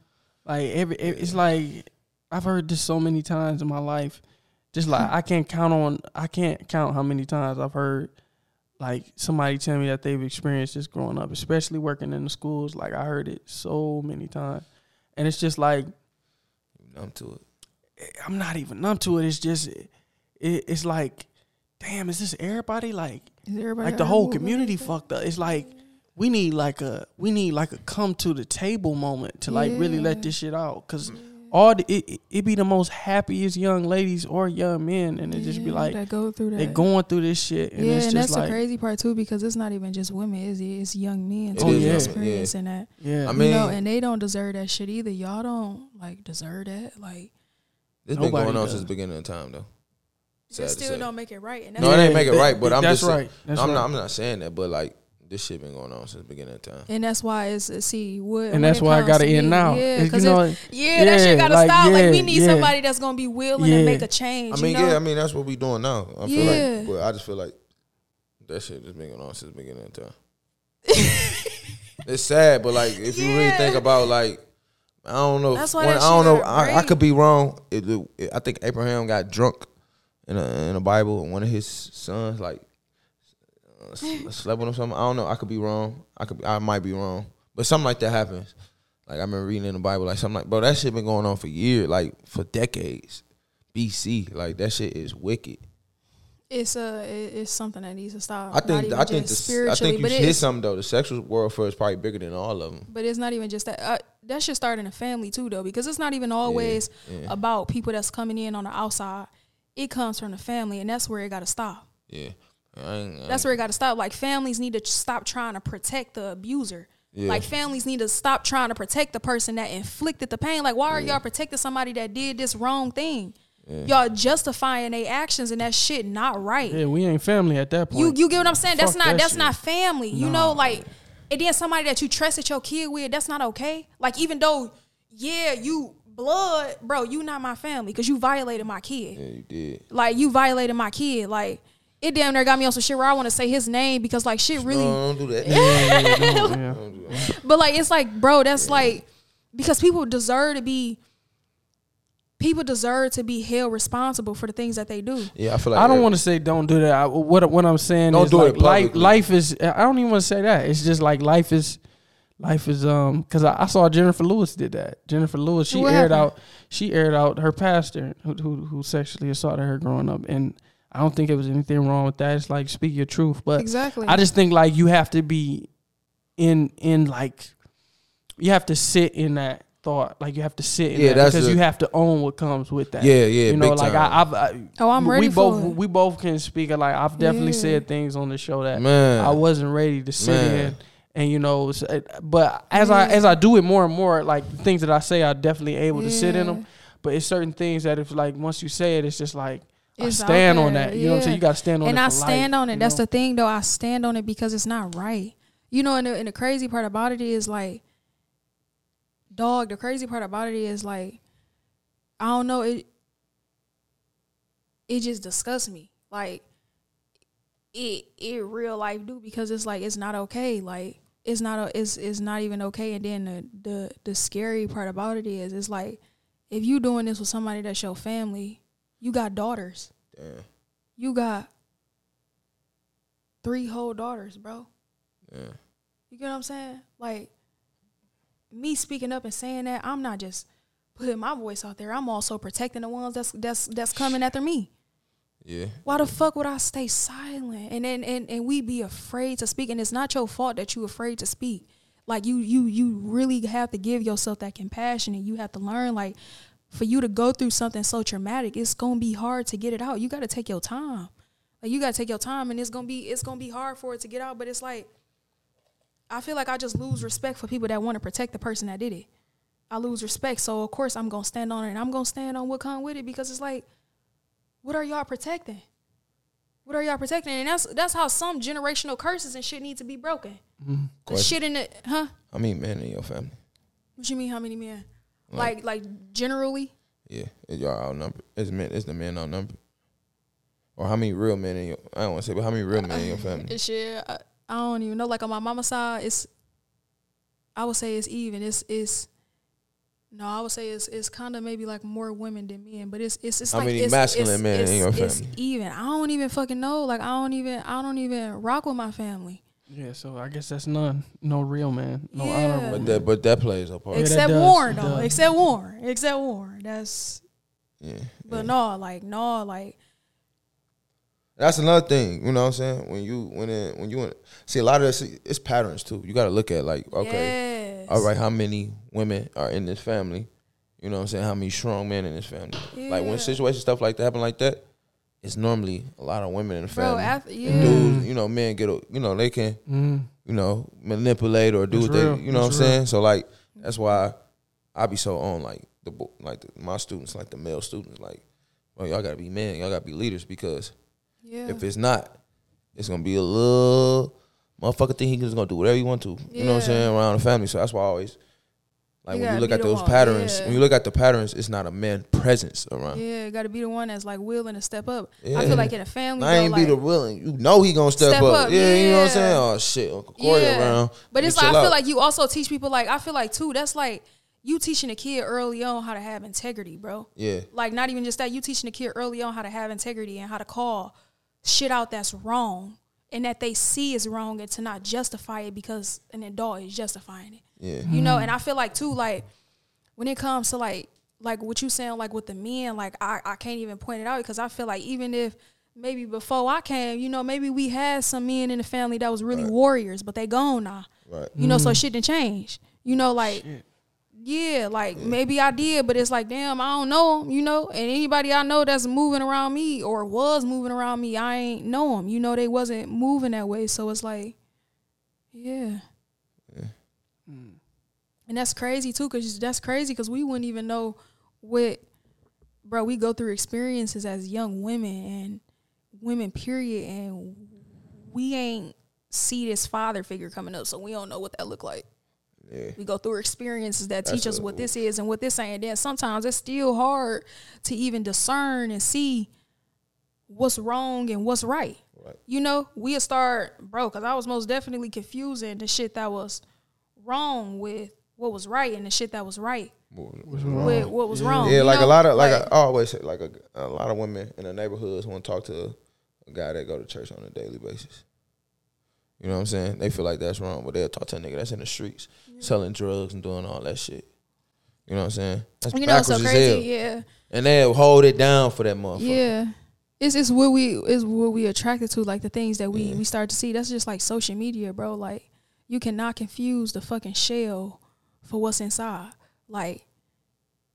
like every it's like I've heard this so many times in my life. Just like I can't count on, I can't count how many times I've heard like somebody tell me that they've experienced this growing up, especially working in the schools. Like I heard it so many times, and it's just like. Numb to it. I'm not even numb to it. It's just, it, it's like, damn, is this everybody? Like, is everybody like the whole community fucked up. It's like we need like a we need like a come to the table moment to like really let this shit out. Cause mm. all the, it, it it be the most happiest young ladies or young men, and it just be like that go through that. they going through this shit, and yeah, it's and that's like, the crazy part too, because it's not even just women, is it? It's young men It too is young- experiencing that. yeah, I you mean, know, and they don't deserve that shit either. Y'all don't like deserve that. Like It's been going on does. since the beginning of time though. Sad that still say. don't make it right. And No, that's it ain't make it right, but I'm that's just saying- right. That's I'm right. not. I'm not saying that, but like this shit been going on since the beginning of time. And that's why it's see what. And that's why I gotta end now. Yeah, It's, 'cause you know, it's- yeah, that shit gotta like, stop. like we need yeah. somebody that's gonna be willing Yeah. to make a change. I mean, you know? yeah, I mean that's what we doing now. I feel Yeah. like, but I just feel like that shit just been going on since the beginning of time. *laughs* it's sad, but like if you really think about like, I don't know. That's why when- that I don't know. I, I could be wrong. It, it- I think Abraham got drunk in a, in the Bible, and one of his sons like uh, *laughs* slept with him. Something I don't know. I could be wrong. I could. I might be wrong, but something like that happens. Like I remember reading in the Bible, like something like, bro, that shit been going on for years, like for decades. BC, like that shit is wicked. it's a it's something that needs to stop. I think I think the, I think you hit something though. The sexual warfare is probably bigger than all of them. but it's not even just that. Uh, that should start in a family too, though, because it's not even always yeah. about people that's coming in on the outside. It comes from the family, and that's where it got to stop. Yeah, I ain't, I That's where it got to stop. Like families need to stop trying to protect the abuser. Yeah. Like families need to stop trying to protect the person that inflicted the pain. Like why are y'all protecting somebody that did this wrong thing? Y'all justifying their actions and that shit not right. yeah, we ain't family at that point. You you get what I'm saying? That's not that that's shit. not family. You know, like and then somebody that you trusted your kid with, that's not okay. Like even though, yeah, you blood, bro, you not my family because you violated my kid. yeah, you did. Like you violated my kid. Like it damn near got me on some shit where I want to say his name because like shit really. No, don't do that. yeah. *laughs* Don't do that. But like it's like, bro, that's like because people deserve to be. People deserve to be held responsible for the things that they do. Yeah, I feel like I don't want to say don't do that. I, what what I'm saying Don't is do it like life, life is. I don't even want to say that. It's just like life is. Life is um because I, I saw Jenifer Lewis did that. Jenifer Lewis she What aired happened? out she aired out her pastor who, who who sexually assaulted her growing up and I don't think it was anything wrong with that. It's like speak your truth, but Exactly. I just think like you have to be in in like you have to sit in that thought. Like you have to sit in Yeah, that that's because the- you have to own what comes with that. Yeah, yeah, You know, big like time. I, I've I, Oh, I'm ready. We both it. we both can speak. Like I've definitely Yeah. said things on the show that Man. I wasn't ready to sit Man. in. And you know, but as I as I do it more and more, like things that I say, I'm definitely able to sit in them. But it's certain things that if like once you say it, it's just like It's I stand on that. You know what I'm saying? You got to stand on and it. And I stand life, on it. That's know? the thing, though. I stand on it because it's not right. You know, and the, and the crazy part about it is like, dog. The crazy part about it is like, I don't know. It it just disgusts me. Like, it it real life do because it's like it's not okay. Like it's not a, it's it's not even okay. And then the the the scary part about it is it's like if you doing this with somebody that's your family, you got daughters Damn. you got three whole daughters, bro. Yeah. You get what I'm saying? Like me speaking up and saying that, I'm not just putting my voice out there. I'm also protecting the ones that's that's that's coming after me. Yeah. Why the fuck would I stay silent? And then and, and we be afraid to speak. And it's not your fault that you afraid to speak. Like you you you really have to give yourself that compassion and you have to learn like for you to go through something so traumatic, it's gonna be hard to get it out. You gotta take your time. Like you gotta take your time and it's gonna be it's gonna be hard for it to get out. But it's like I feel like I just lose respect for people that want to protect the person that did it. I lose respect. So of course I'm gonna stand on it and I'm gonna stand on what come with it because it's like what are y'all protecting? What are y'all protecting? And that's that's how some generational curses and shit need to be broken. Mm-hmm. Question. shit in it, huh? How many men in your family? What you mean? How many men? Like like generally? Yeah, y'all outnumbered? Is men? Is the men outnumbered? Or how many real men in your? I don't want to say, but how many real men in your *laughs* family? Shit. I, I don't even know. Like on my mama's side, it's. I would say it's even. It's it's. No, I would say it's it's kind of maybe like more women than men, but it's it's it's How like many it's, masculine it's, men in it's, your It's even. I don't even fucking know. Like I don't even I don't even rock with my family. Yeah, so I guess that's none. No real man. No Yeah. honorable. But man. that, but that plays a part. Yeah, Except does, Warren though. does. Except Warren. Except Warren. That's yeah, but yeah. no, like no, like That's another thing. You know what I'm saying? When you when it, when you in- see a lot of this, it's patterns too. You got to look at like okay, yes. All right, how many women are in this family? You know what I'm saying? How many strong men in this family? Like when Yeah. situations stuff like that happen like that, it's normally a lot of women in the family. Bro, family. after And yeah. dudes, you know, men get a, you know, they can Mm. you know, manipulate or do It's what they, you know It's what I'm real. saying? So like that's why I be so on like the bo- like the, my students, like the male students, like, well, y'all gotta be men, y'all gotta be leaders because Yeah. if it's not, it's gonna be a little motherfucker think he just gonna do whatever he want to. You know what I'm saying around the family. So that's why I always like You when you look at those one, patterns. yeah. When you look at the patterns, it's not a man presence around. Yeah, you got to be the one that's like willing to step up. I feel like in a family, I though, ain't like, be the willing. You know he gonna step, Step up. up, Yeah, you know what I'm saying. Oh shit, Uncle Corey around. But it's like I feel out. like you also teach people like I feel like too. That's like you teaching a kid early on how to have integrity, bro. yeah, Like not even just that, you teaching a kid early on how to have integrity and how to call shit out that's wrong and that they see is wrong and to not justify it because an adult is justifying it. yeah, You know, and I feel like too, like when it comes to like like what you saying, like with the men, like I, I can't even point it out because I feel like even if maybe before I came, you know, maybe we had some men in the family that was really warriors, but they gone now. right. You know, so mm. shit didn't change. You know, like yeah, like maybe I did, but it's like damn, I don't know 'em, You know, and anybody I know that's moving around me or was moving around me, I ain't know them. You know, they wasn't moving that way, so it's like, yeah. Mm. And that's crazy too, cause that's crazy, cause we wouldn't even know what, bro. We go through experiences as young women and women, period, and we ain't see this father figure coming up, so we don't know what that look like. Yeah. We go through experiences that teach That's us a- what this is and what this ain't. And then sometimes it's still hard to even discern and see what's wrong and what's right. Right. You know, we'll start, bro, because I was most definitely confusing the shit that was wrong with what was right and the shit that was right with what was wrong. Yeah, you like a lot of like, I always say like a, a lot of women in the neighborhoods want to talk to a guy that go to church on a daily basis. You know what I'm saying? They feel like that's wrong, but they'll talk to a nigga that's in the streets selling drugs and doing all that shit. You know what I'm saying? That's you know, so crazy. Yeah. And they'll hold it down for that motherfucker. Yeah. It's it's what we is what we attracted to, like the things that we we start to see. That's just like social media, bro. Like you cannot confuse the fucking shell for what's inside. Like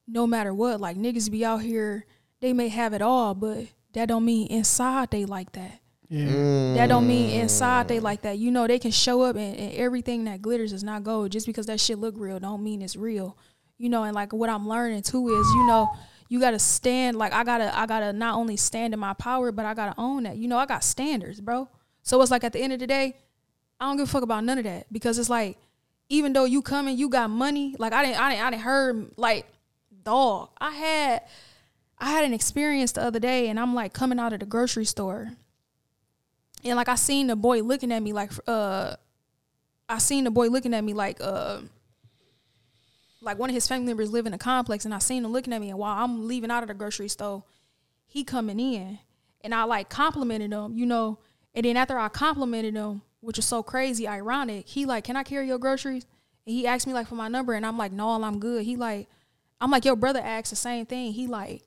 no matter what, like niggas be out here, they may have it all, but that don't mean inside they like that. Yeah. That don't mean inside they mm. like that. You know, they can show up and, and everything that glitters is not gold. Just because that shit look real don't mean it's real. You know, and like what I'm learning too is, you know, you gotta stand like I gotta I gotta not only stand in my power, but I gotta own that. You know, I got standards, bro. So it's like at the end of the day, I don't give a fuck about none of that. Because it's like, even though you coming, you got money, like I didn't I didn't I didn't heard like dog. I had I had an experience the other day and I'm like coming out of the grocery store and like I seen the boy looking at me like uh I seen the boy looking at me like uh like one of his family members live in a complex and I seen him looking at me and while I'm leaving out of the grocery store, he coming in and I like complimented him, you know, and then after I complimented him, which is so crazy, ironic, he like, Can I carry your groceries? And he asked me like for my number and I'm like, No, I'm good. He like I'm like, your brother asked the same thing. He like,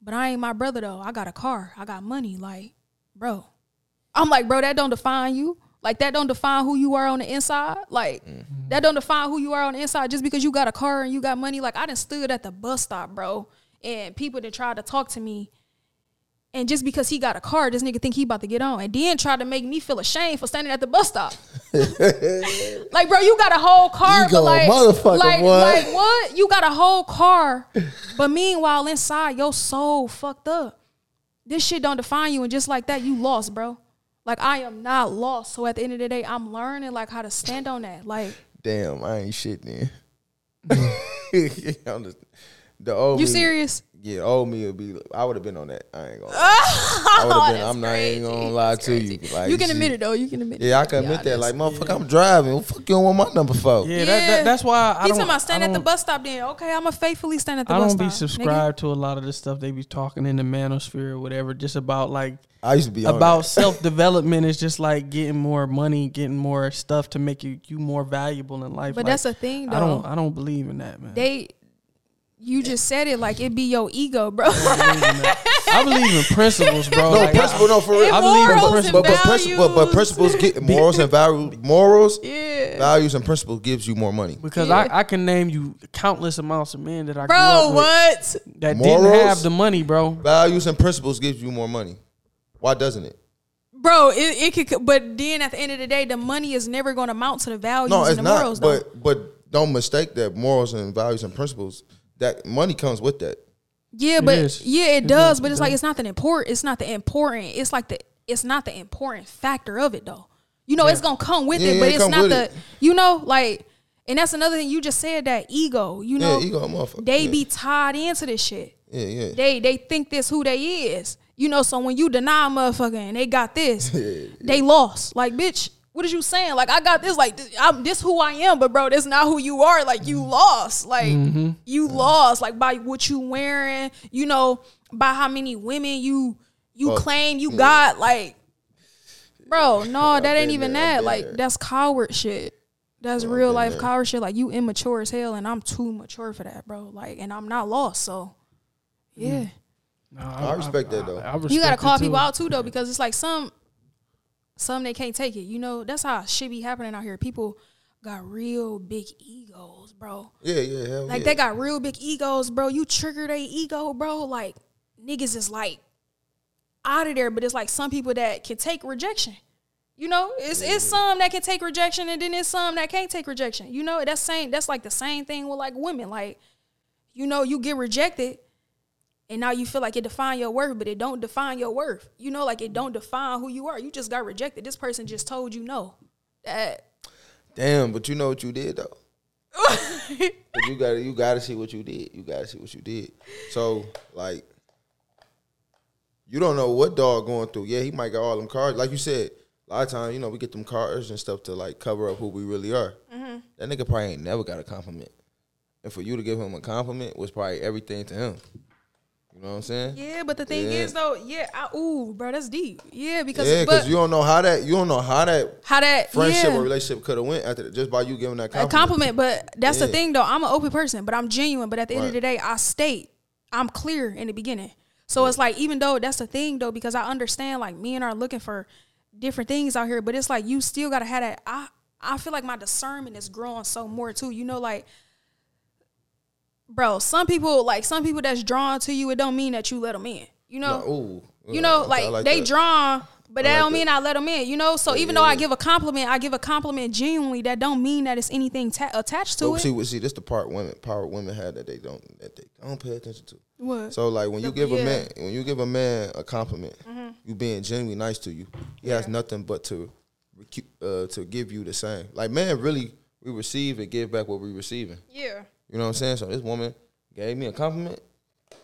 but I ain't my brother though. I got a car. I got money. Like, bro. I'm like, bro, that don't define you. Like that don't define who you are on the inside. Like mm-hmm. that don't define who you are on the inside just because you got a car and you got money. Like I done stood at the bus stop, bro, and people that tried to talk to me. And just because he got a car, this nigga think he about to get on, and then tried to make me feel ashamed for standing at the bus stop. *laughs* like, bro, you got a whole car, You but like, motherfucker, like, boy. like what? You got a whole car, but meanwhile inside your soul fucked up. This shit don't define you, and just like that, you lost, bro. Like I am not lost. So at the end of the day, I'm learning like how to stand on that. Like Damn, I ain't shit then. *laughs* *laughs* The old you serious? Yeah, old me would be. I would have been on that. I ain't gonna. *laughs* I would have been. I'm not even gonna lie That's to you. Like, you can admit it though. You can admit it. Yeah, I can Be admit that. Like, honest. motherfucker, I'm driving. What the fuck you don't want my number for? Yeah, that, that, that's why I He don't. talking about stand at the bus stop. Then okay, I'm gonna faithfully stand at the bus stop. I bus don't be stop. nigga. subscribed to a lot of the stuff they be talking in the manosphere or whatever. Just about like I used to be about self development is just like getting more money, getting more stuff to make you you more valuable in life. But Like, that's a thing though. I don't I don't believe in that, man. they, you just said it like it be your ego, bro. I believe in principles, bro. No Like, principle, no for real. I believe in principles. But but, principle, but, but principles get morals and value morals, yeah, values and principles gives you more money. Because Yeah. I, I can name you countless amounts of men that I grew bro. up with What? that Morals? didn't have the money, bro. Values and principles gives you more money. Why doesn't it? Bro, it, it could, but then at the end of the day, the money is never going to amount to the values No, and it's the not. morals. though. but but don't mistake that morals and values and principles. That money comes with that. Yeah, but is. yeah, it, It does. is, But it's like it's not the important. It's not the important. It's like the. It's not the important factor of it though. You know, it's gonna come with Yeah, it, but it it's not the it. you know, like and that's another thing you just said that ego, you know, yeah, ego, motherfucker. they yeah. be tied into this shit. Yeah, yeah. They they think this who they is. You know, so when you deny a motherfucker and they got this, *laughs* they lost. Like, bitch, what is you saying? Like, I got this, like, I'm this who I am, but bro, that's not who you are. Like, you mm-hmm. lost. Like, mm-hmm. you lost. Like by what you wearing, you know, by how many women you you Fuck. claim you got. Like, bro, no, that ain't been even there, that. Like, there. that's coward shit. That's I've real life there. coward shit. Like, you immature as hell, and I'm too mature for that, bro. Like, and I'm not lost. So, mm. yeah. No, I respect that, though. respect You gotta call people out too though, because it's like some some they can't take it. You know, that's how shit be happening out here. People got real big egos, bro. Yeah, yeah, hell Like yeah. they got real big egos, bro. You trigger their ego, bro. Like niggas is like out of there, but it's like some people that can take rejection. You know, it's it's some that can take rejection, and then it's some that can't take rejection. You know, that's same. That's like the same thing with like women. Like, you know, you get rejected, and now you feel like it define your worth, but it don't define your worth. You know, like it don't define who you are. You just got rejected. This person just told you no. That Damn, but you know what you did though. *laughs* but you gotta you gotta see what you did. You gotta see what you did. So like you don't know what dog going through. Yeah, he might got all them cards. Like you said, a lot of times, you know, we get them cards and stuff to like cover up who we really are. Mm-hmm. That nigga probably ain't never got a compliment. And for you to give him a compliment was probably everything to him. You know what I'm saying? yeah, but the thing Yeah. is though, yeah, I, ooh, bro, that's deep. Yeah, because Yeah, because you don't know how that you don't know how that how that friendship yeah. or relationship could have went after that, just by you giving that a compliment. compliment, but that's the thing though. I'm an open person, but I'm genuine. But at the end of the day, I state I'm clear in the beginning. So it's like even though that's the thing though, because I understand like men are looking for different things out here, but it's like you still gotta have that. I I feel like my discernment is growing so more too. You know, like bro, some people like some people that's drawn to you, it don't mean that you let them in. You know, No, ooh, you know, okay, I like, they that. drawn, but I that like don't mean. I let them in. You know, so even though I give a compliment, I give a compliment genuinely. That don't mean that it's anything ta- attached to it. see, see, this the part women, power women have that they don't that they don't pay attention to. What? So like when you give yeah. Mm-hmm. a man when you give a man a compliment, you being genuinely nice to you, he has nothing but to uh, to give you the same. Like man, really, we receive and give back what we receiving. yeah. You know what I'm saying? So this woman gave me a compliment.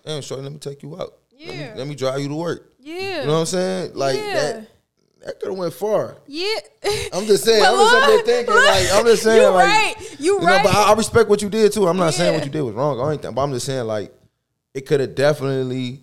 Damn, shorty, let me take you out. Let me- Yeah. Let me, drive you to work. Yeah. You know what I'm saying? Like Yeah. that. That could have went far. yeah. *laughs* I'm just saying. I'm just up there thinking. like I'm just saying. You like, right. You, You know, right. but I, I respect what you did too. I'm not saying what you did was wrong or anything, but I'm just saying like it could have definitely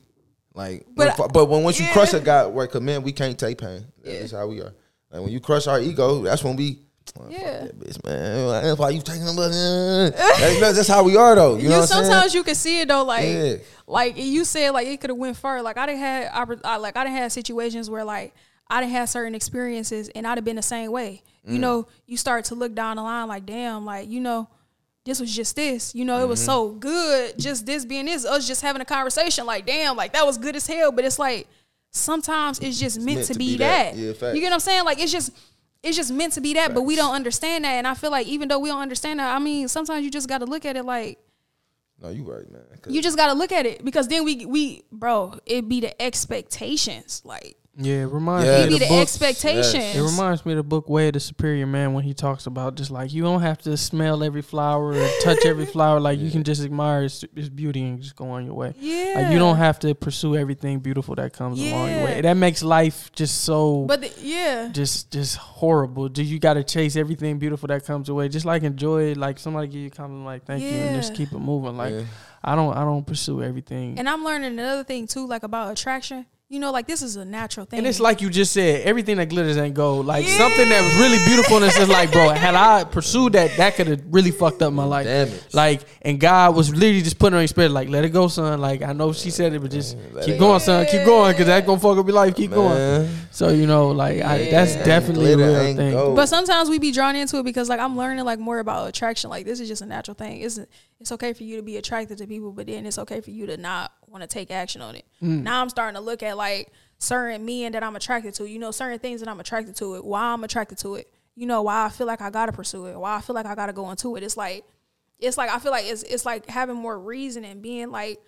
like. But But but when once you crush a guy, right? Cause man, we can't take pain. That's how we are. Like when you crush our ego, that's when we. "Oh, Yeah. that bitch, man. That's why you taking them. That's, that's how we are though. You, you know what I'm saying? sometimes you can see it though, like Yeah. like you said, like it could have went far. Like I didn't had I, like I didn't have situations where like I didn't have certain experiences and I'd have been the same way. Mm. You know, you start to look down the line like, damn, like you know, this was just this. You know, it was Mm-hmm. so good, just this being this. Us just having a conversation, like damn, like that was good as hell. But it's like sometimes it's just meant, to, be, that. Yeah, you get what I'm saying? Like it's just. It's just meant to be that, but we don't understand that. And I feel like even though we don't understand that, I mean, sometimes you just got to look at it like, No, you right, man. you just gotta look at it because then we we bro, it be the expectations. Like Yeah, it reminds Yeah. me of the the book. expectations. It reminds me of the book Way of the Superior Man when he talks about just like you don't have to smell every flower or touch every *laughs* flower. Like you can just admire its, its beauty and just go on your way. yeah. Like you don't have to pursue everything beautiful that comes along your way. That makes life just so But the, yeah. just just horrible. Do you got to chase everything beautiful that comes your way? Just like enjoy it. Like somebody give you a compliment, like thank you, and just keep it moving. Like Yeah. I don't I don't pursue everything. And I'm learning another thing too, like about attraction. You know, like this is a natural thing. And it's like you just said, everything that glitters ain't gold. Like something that was really beautiful, and it's just like, bro, had I pursued that, that could have really fucked up my life. Damage. Like, and God was literally just putting on your spirit, like, let it go, son. Like, I know she said it, but just Let keep going, go. son. Keep going, cause that's gonna fuck up your life. Keep going. So you know, like, I, that's Yeah. definitely a real thing. gold. But sometimes we be drawn into it because like I'm learning like more about attraction. Like this is just a natural thing. It's it's okay for you to be attracted to people, but then it's okay for you to not want to take action on it. Mm. Now I'm starting to look at like certain men that I'm attracted to. You know, certain things that I'm attracted to it. Why I'm attracted to it. You know, why I feel like I gotta pursue it. Why I feel like I gotta go into it. It's like it's like I feel like it's it's like having more reason and being like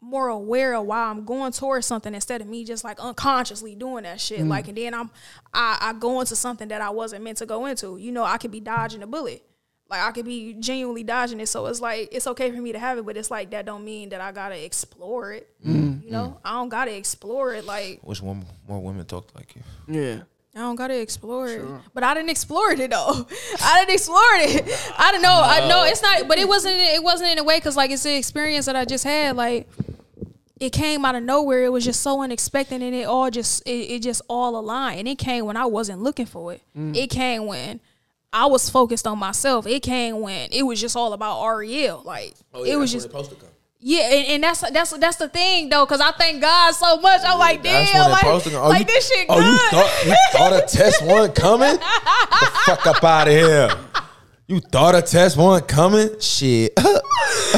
more aware of why I'm going towards something instead of me just like unconsciously doing that shit. Like and then I'm I, I go into something that I wasn't meant to go into. You know, I could be dodging a bullet. Like I could be genuinely dodging it. So it's like it's okay for me to have it, but it's like that don't mean that I gotta explore it. Mm-hmm. You know? I don't gotta explore it like Which one more women talk like you? Yeah. I don't gotta explore it, but I didn't explore it though. *laughs* I didn't explore it. I don't know. I know it's not, but it wasn't. It wasn't in a way because like it's the experience that I just had. Like it came out of nowhere. It was just so unexpected, and it all just it, it just all aligned. And it came when I wasn't looking for it. Mm. It came when I was focused on myself. It came when it was just all about Ariel. Like oh, it was just supposed to come. yeah, and, and that's that's that's the thing though, because I thank God so much. I'm like, damn, That's when it like, supposed to come. Oh, like you, this shit oh, good. you thought you thought a test wasn't coming? the fuck up out of here. *laughs* You thought a test wasn't coming? Shit. *laughs*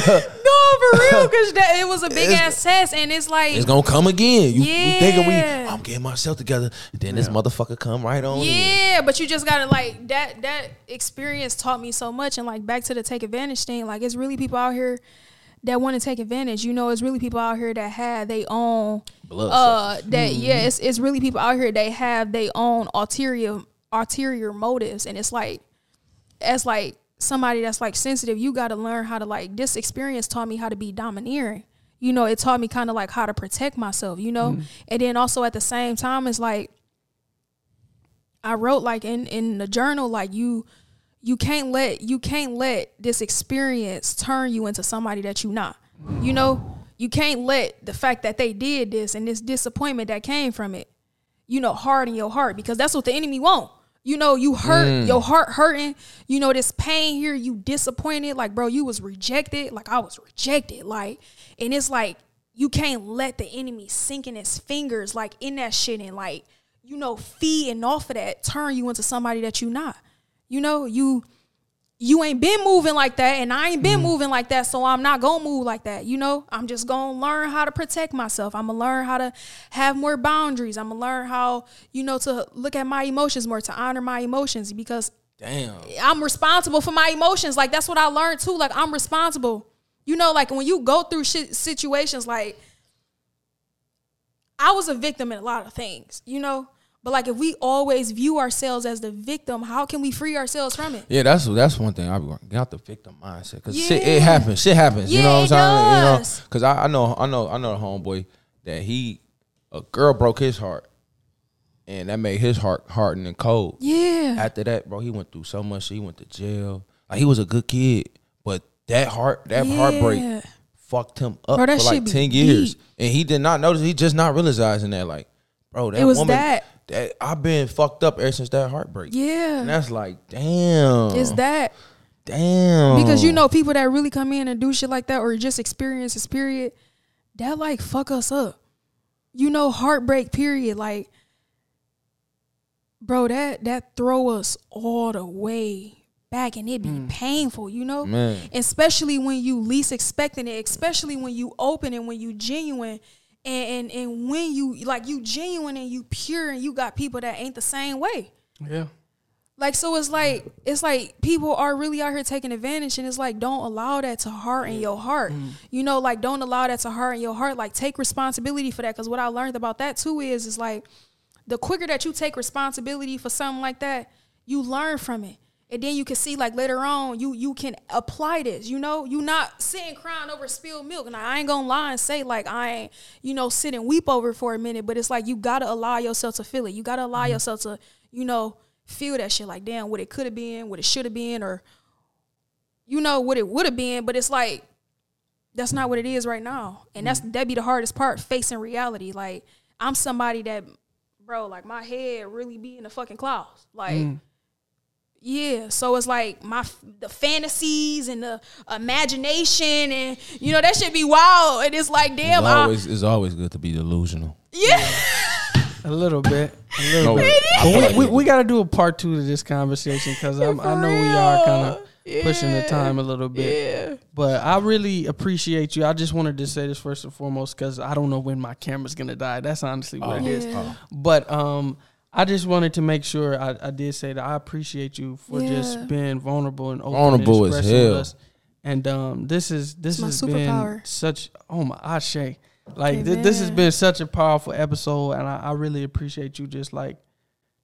No, for real, because that it was a big ass test, and it's like, It's gonna come again. You, we thinking we Yeah. I'm getting myself together. And then this motherfucker come right on in. yeah, but you just gotta like that. That experience taught me so much, and like back to the take advantage thing. Like it's really people out here that want to take advantage. You know, it's really people out here that have their own. Blood Uh, that yeah, it's it's really people out here that have their own ulterior ulterior motives, and it's like, as like somebody that's like sensitive, you got to learn how to like. This experience taught me how to be domineering. You know, it taught me kind of like how to protect myself. You know, mm-hmm. and then also at the same time, it's like I wrote like in in the journal like you you can't let you can't let this experience turn you into somebody that you not. You know, you can't let the fact that they did this and this disappointment that came from it, you know, harden your heart because that's what the enemy want. You know, you hurt mm. your heart hurting. You know this pain here. You disappointed. Like, bro, you was rejected. Like I was rejected. Like, and it's like you can't let the enemy sink in his fingers like in that shit and like you know feeding off of that turn you into somebody that you not. You know you you ain't been moving like that and I ain't been mm. moving like that so I'm not going to move like that you know? I'm just going to learn how to protect myself. I'm going to learn how to have more boundaries. I'm going to learn how you know to look at my emotions more to honor my emotions because Damn. I'm responsible for my emotions. Like that's what I learned too. Like I'm responsible. You know like when you go through shit situations like I was a victim in a lot of things you know but like if we always view ourselves as the victim how can we free ourselves from it Yeah, that's that's one thing I be get out the victim mindset because shit Yeah. it happens, shit happens. you know what I'm saying? You know, because I, I know I know I know the homeboy that he a girl broke his heart, and that made his heart harden and cold. yeah After that, bro, he went through so much. He went to jail. Like he was a good kid, but that heart that heartbreak fucked him up Bro, for like shit ten years, deep. and he did not notice. He just not realizing that, like, bro, that It was woman, that. That I've been fucked up ever since that heartbreak. Yeah. and that's like, damn, Is that damn, because you know people that really come in and do shit like that or just experience this period, that like fuck us up. You know, heartbreak period, like bro, that that throw us all the way back and it be mm. painful, you know? Man. Especially when you least expecting it, especially when you open and when you genuine and, and and when you like you genuine and you pure and you got people that ain't the same way. Yeah. Like so it's like it's like people are really out here taking advantage and it's like don't allow that to harden your heart. Mm-hmm. You know, like don't allow that to harden your heart. Like take responsibility for that. Cause what I learned about that too is is like the quicker that you take responsibility for something like that, you learn from it. And then you can see like later on you you can apply this, you know? You not sitting crying over spilled milk. And I ain't gonna lie and say like I ain't, you know, sit and weep over for a minute, but it's like you gotta allow yourself to feel it. You gotta allow mm-hmm. yourself to, you know, feel that shit like damn what it could have been, what it should have been, or you know what it would have been, but it's like that's not what it is right now. And that's mm-hmm. that be the hardest part, facing reality. Like I'm somebody that bro, like my head really be in the fucking clouds. Like mm. Yeah, so it's like my the fantasies and the imagination and you know that should be wild. And it's like damn, it's I, always it's always good to be delusional. yeah, A little bit. A little No, bit. But we, we, we got to do a part two to this conversation because I know we are kind of pushing the time a little bit. yeah. But I really appreciate you. I just wanted to say this first and foremost because I don't know when my camera's gonna die. That's honestly what it is. Yeah. But um, I just wanted to make sure I, I did say that I appreciate you for Yeah. just being vulnerable and open Vulnerable and as expressing with hell. us. And um, this is this my has been superpower. such oh my Ashe. Like thi- this has been such a powerful episode, and I, I really appreciate you just like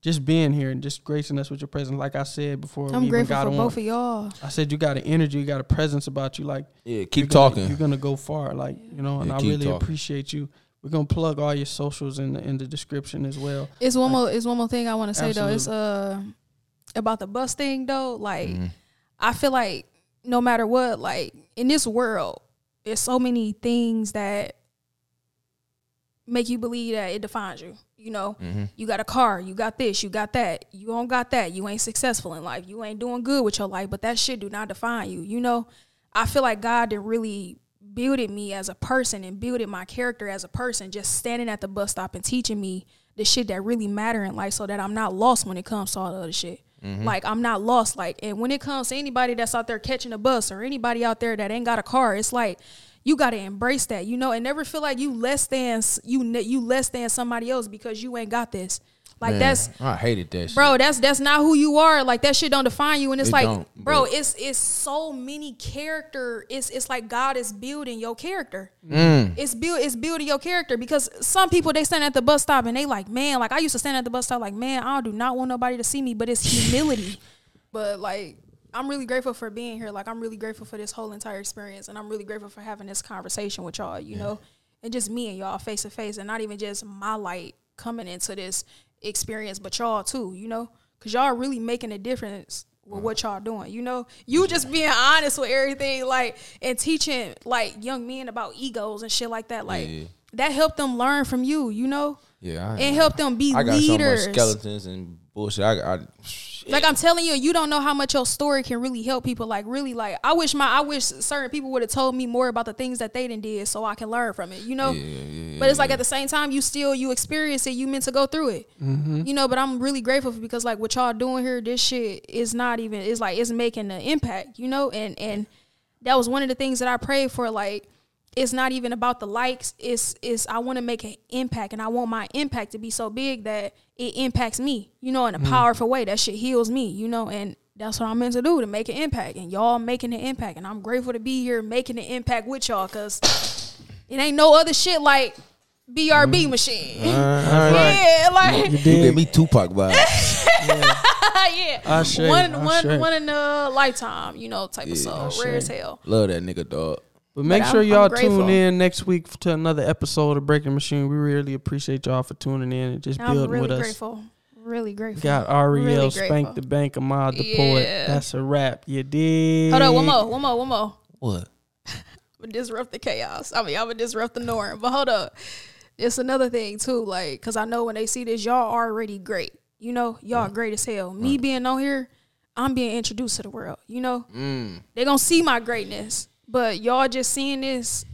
just being here and just gracing us with your presence. Like I said before, I'm even grateful got for on, both of y'all. I said you got an energy, you got a presence about you. Like Yeah, you're keep gonna- talking. You're gonna go far, like you know, and Yeah, I really talking. appreciate you. We're gonna plug all your socials in the in the description as well. It's one more. It's one more thing I want to say though. It's uh about the bus thing though. Like Mhm. I feel like no matter what, like in this world, there's so many things that make you believe that it defines you. You know, Mhm. you got a car, you got this, you got that, you don't got that, you ain't successful in life, you ain't doing good with your life, but that shit do not define you. You know, I feel like God did really builded me as a person and builded my character as a person, just standing at the bus stop and teaching me the shit that really matter in life so that I'm not lost when it comes to all the other shit. Mm-hmm. Like I'm not lost. Like and when it comes to anybody that's out there catching a bus or anybody out there that ain't got a car, it's like you got to embrace that, you know, and never feel like you less than you you less than somebody else because you ain't got this. Like Man, that's I hated that shit. bro that's that's not who you are. Like that shit don't define you. And it's It like bro it's it's so many character it's it's like god is building your character. Mm. it's build it's building your character because some people they stand at the bus stop and they like man like i used to stand at the bus stop like man i do not want nobody to see me but it's humility. *laughs* But like i'm really grateful for being here. Like i'm really grateful for this whole entire experience and i'm really grateful for having this conversation with y'all you know? And just me and y'all face to face and not even just my light coming into this experience but y'all too you know? Because y'all really making a difference with mm. what y'all doing you know? You just being honest with everything like and teaching like young men about egos and shit like that like Yeah. that helped them learn from you you know? Yeah, I, and help them be I got leaders so much skeletons and bullshit. I, I like I'm telling you, you don't know how much your story can really help people. Like really, like I wish my I wish certain people would have told me more about the things that they done did, so I can learn from it. You know. Yeah, yeah, yeah, But it's like at the same time, you still you experience it. You meant to go through it. Mm-hmm. You know. But I'm really grateful because like what y'all doing here, this shit is not even. It's like it's making an impact. You know. And and that was one of the things that I prayed for. Like it's not even about the likes. It's it's I want to make an impact, and I want my impact to be so big that it impacts me. You know, in a mm. powerful way. That shit heals me. You know, and that's what I'm meant to do to make an impact, and y'all making an impact, and I'm grateful to be here making an impact with y'all, cause it ain't no other shit like BRB mm. machine. *laughs* yeah, like You You did. give me Tupac vibes. *laughs* yeah, Ashe, one Ashe. one one in a lifetime, you know, type of soul, Ashe. rare as hell. Love that nigga, dog. But make But sure I'm- y'all I'm tune in next week to another episode of Breaking Machine. We really appreciate y'all for tuning in and just I'm building really with us. grateful, really grateful. Got Ariel Really Spank the Bank, Ahmad the Poet. That's a wrap. You did. Hold on, one more, one more, one more. What? *laughs* I'm gonna disrupt the chaos. I mean, I'm gonna disrupt the norm. But hold up, it's another thing too. Like, cause I know when they see this, y'all already great. You know, y'all great as hell. Me being on here, I'm being introduced to the world. You know, Mm. they gonna see my greatness, but y'all just seeing this.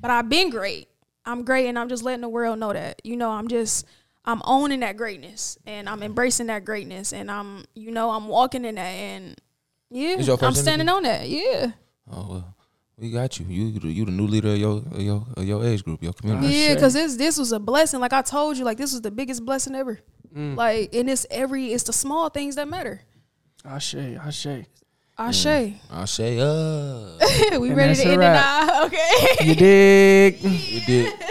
But I've been great. I'm great, and I'm just letting the world know that. You know, I'm just. I'm owning that greatness and I'm embracing that greatness and I'm, you know, I'm walking in that and yeah, It's I'm first standing on that. Yeah. Oh well, we got you. You the- you the new leader of your of your of your age group, your community. Ah, Yeah, because this this was a blessing. Like I told you, like this was the biggest blessing ever. Mm. Like and it's every it's the small things that matter. Ashe, Ashe. Ashe. I say, uh, we And ready to end it wrap. now? *laughs* Okay. You dig? you did. *laughs*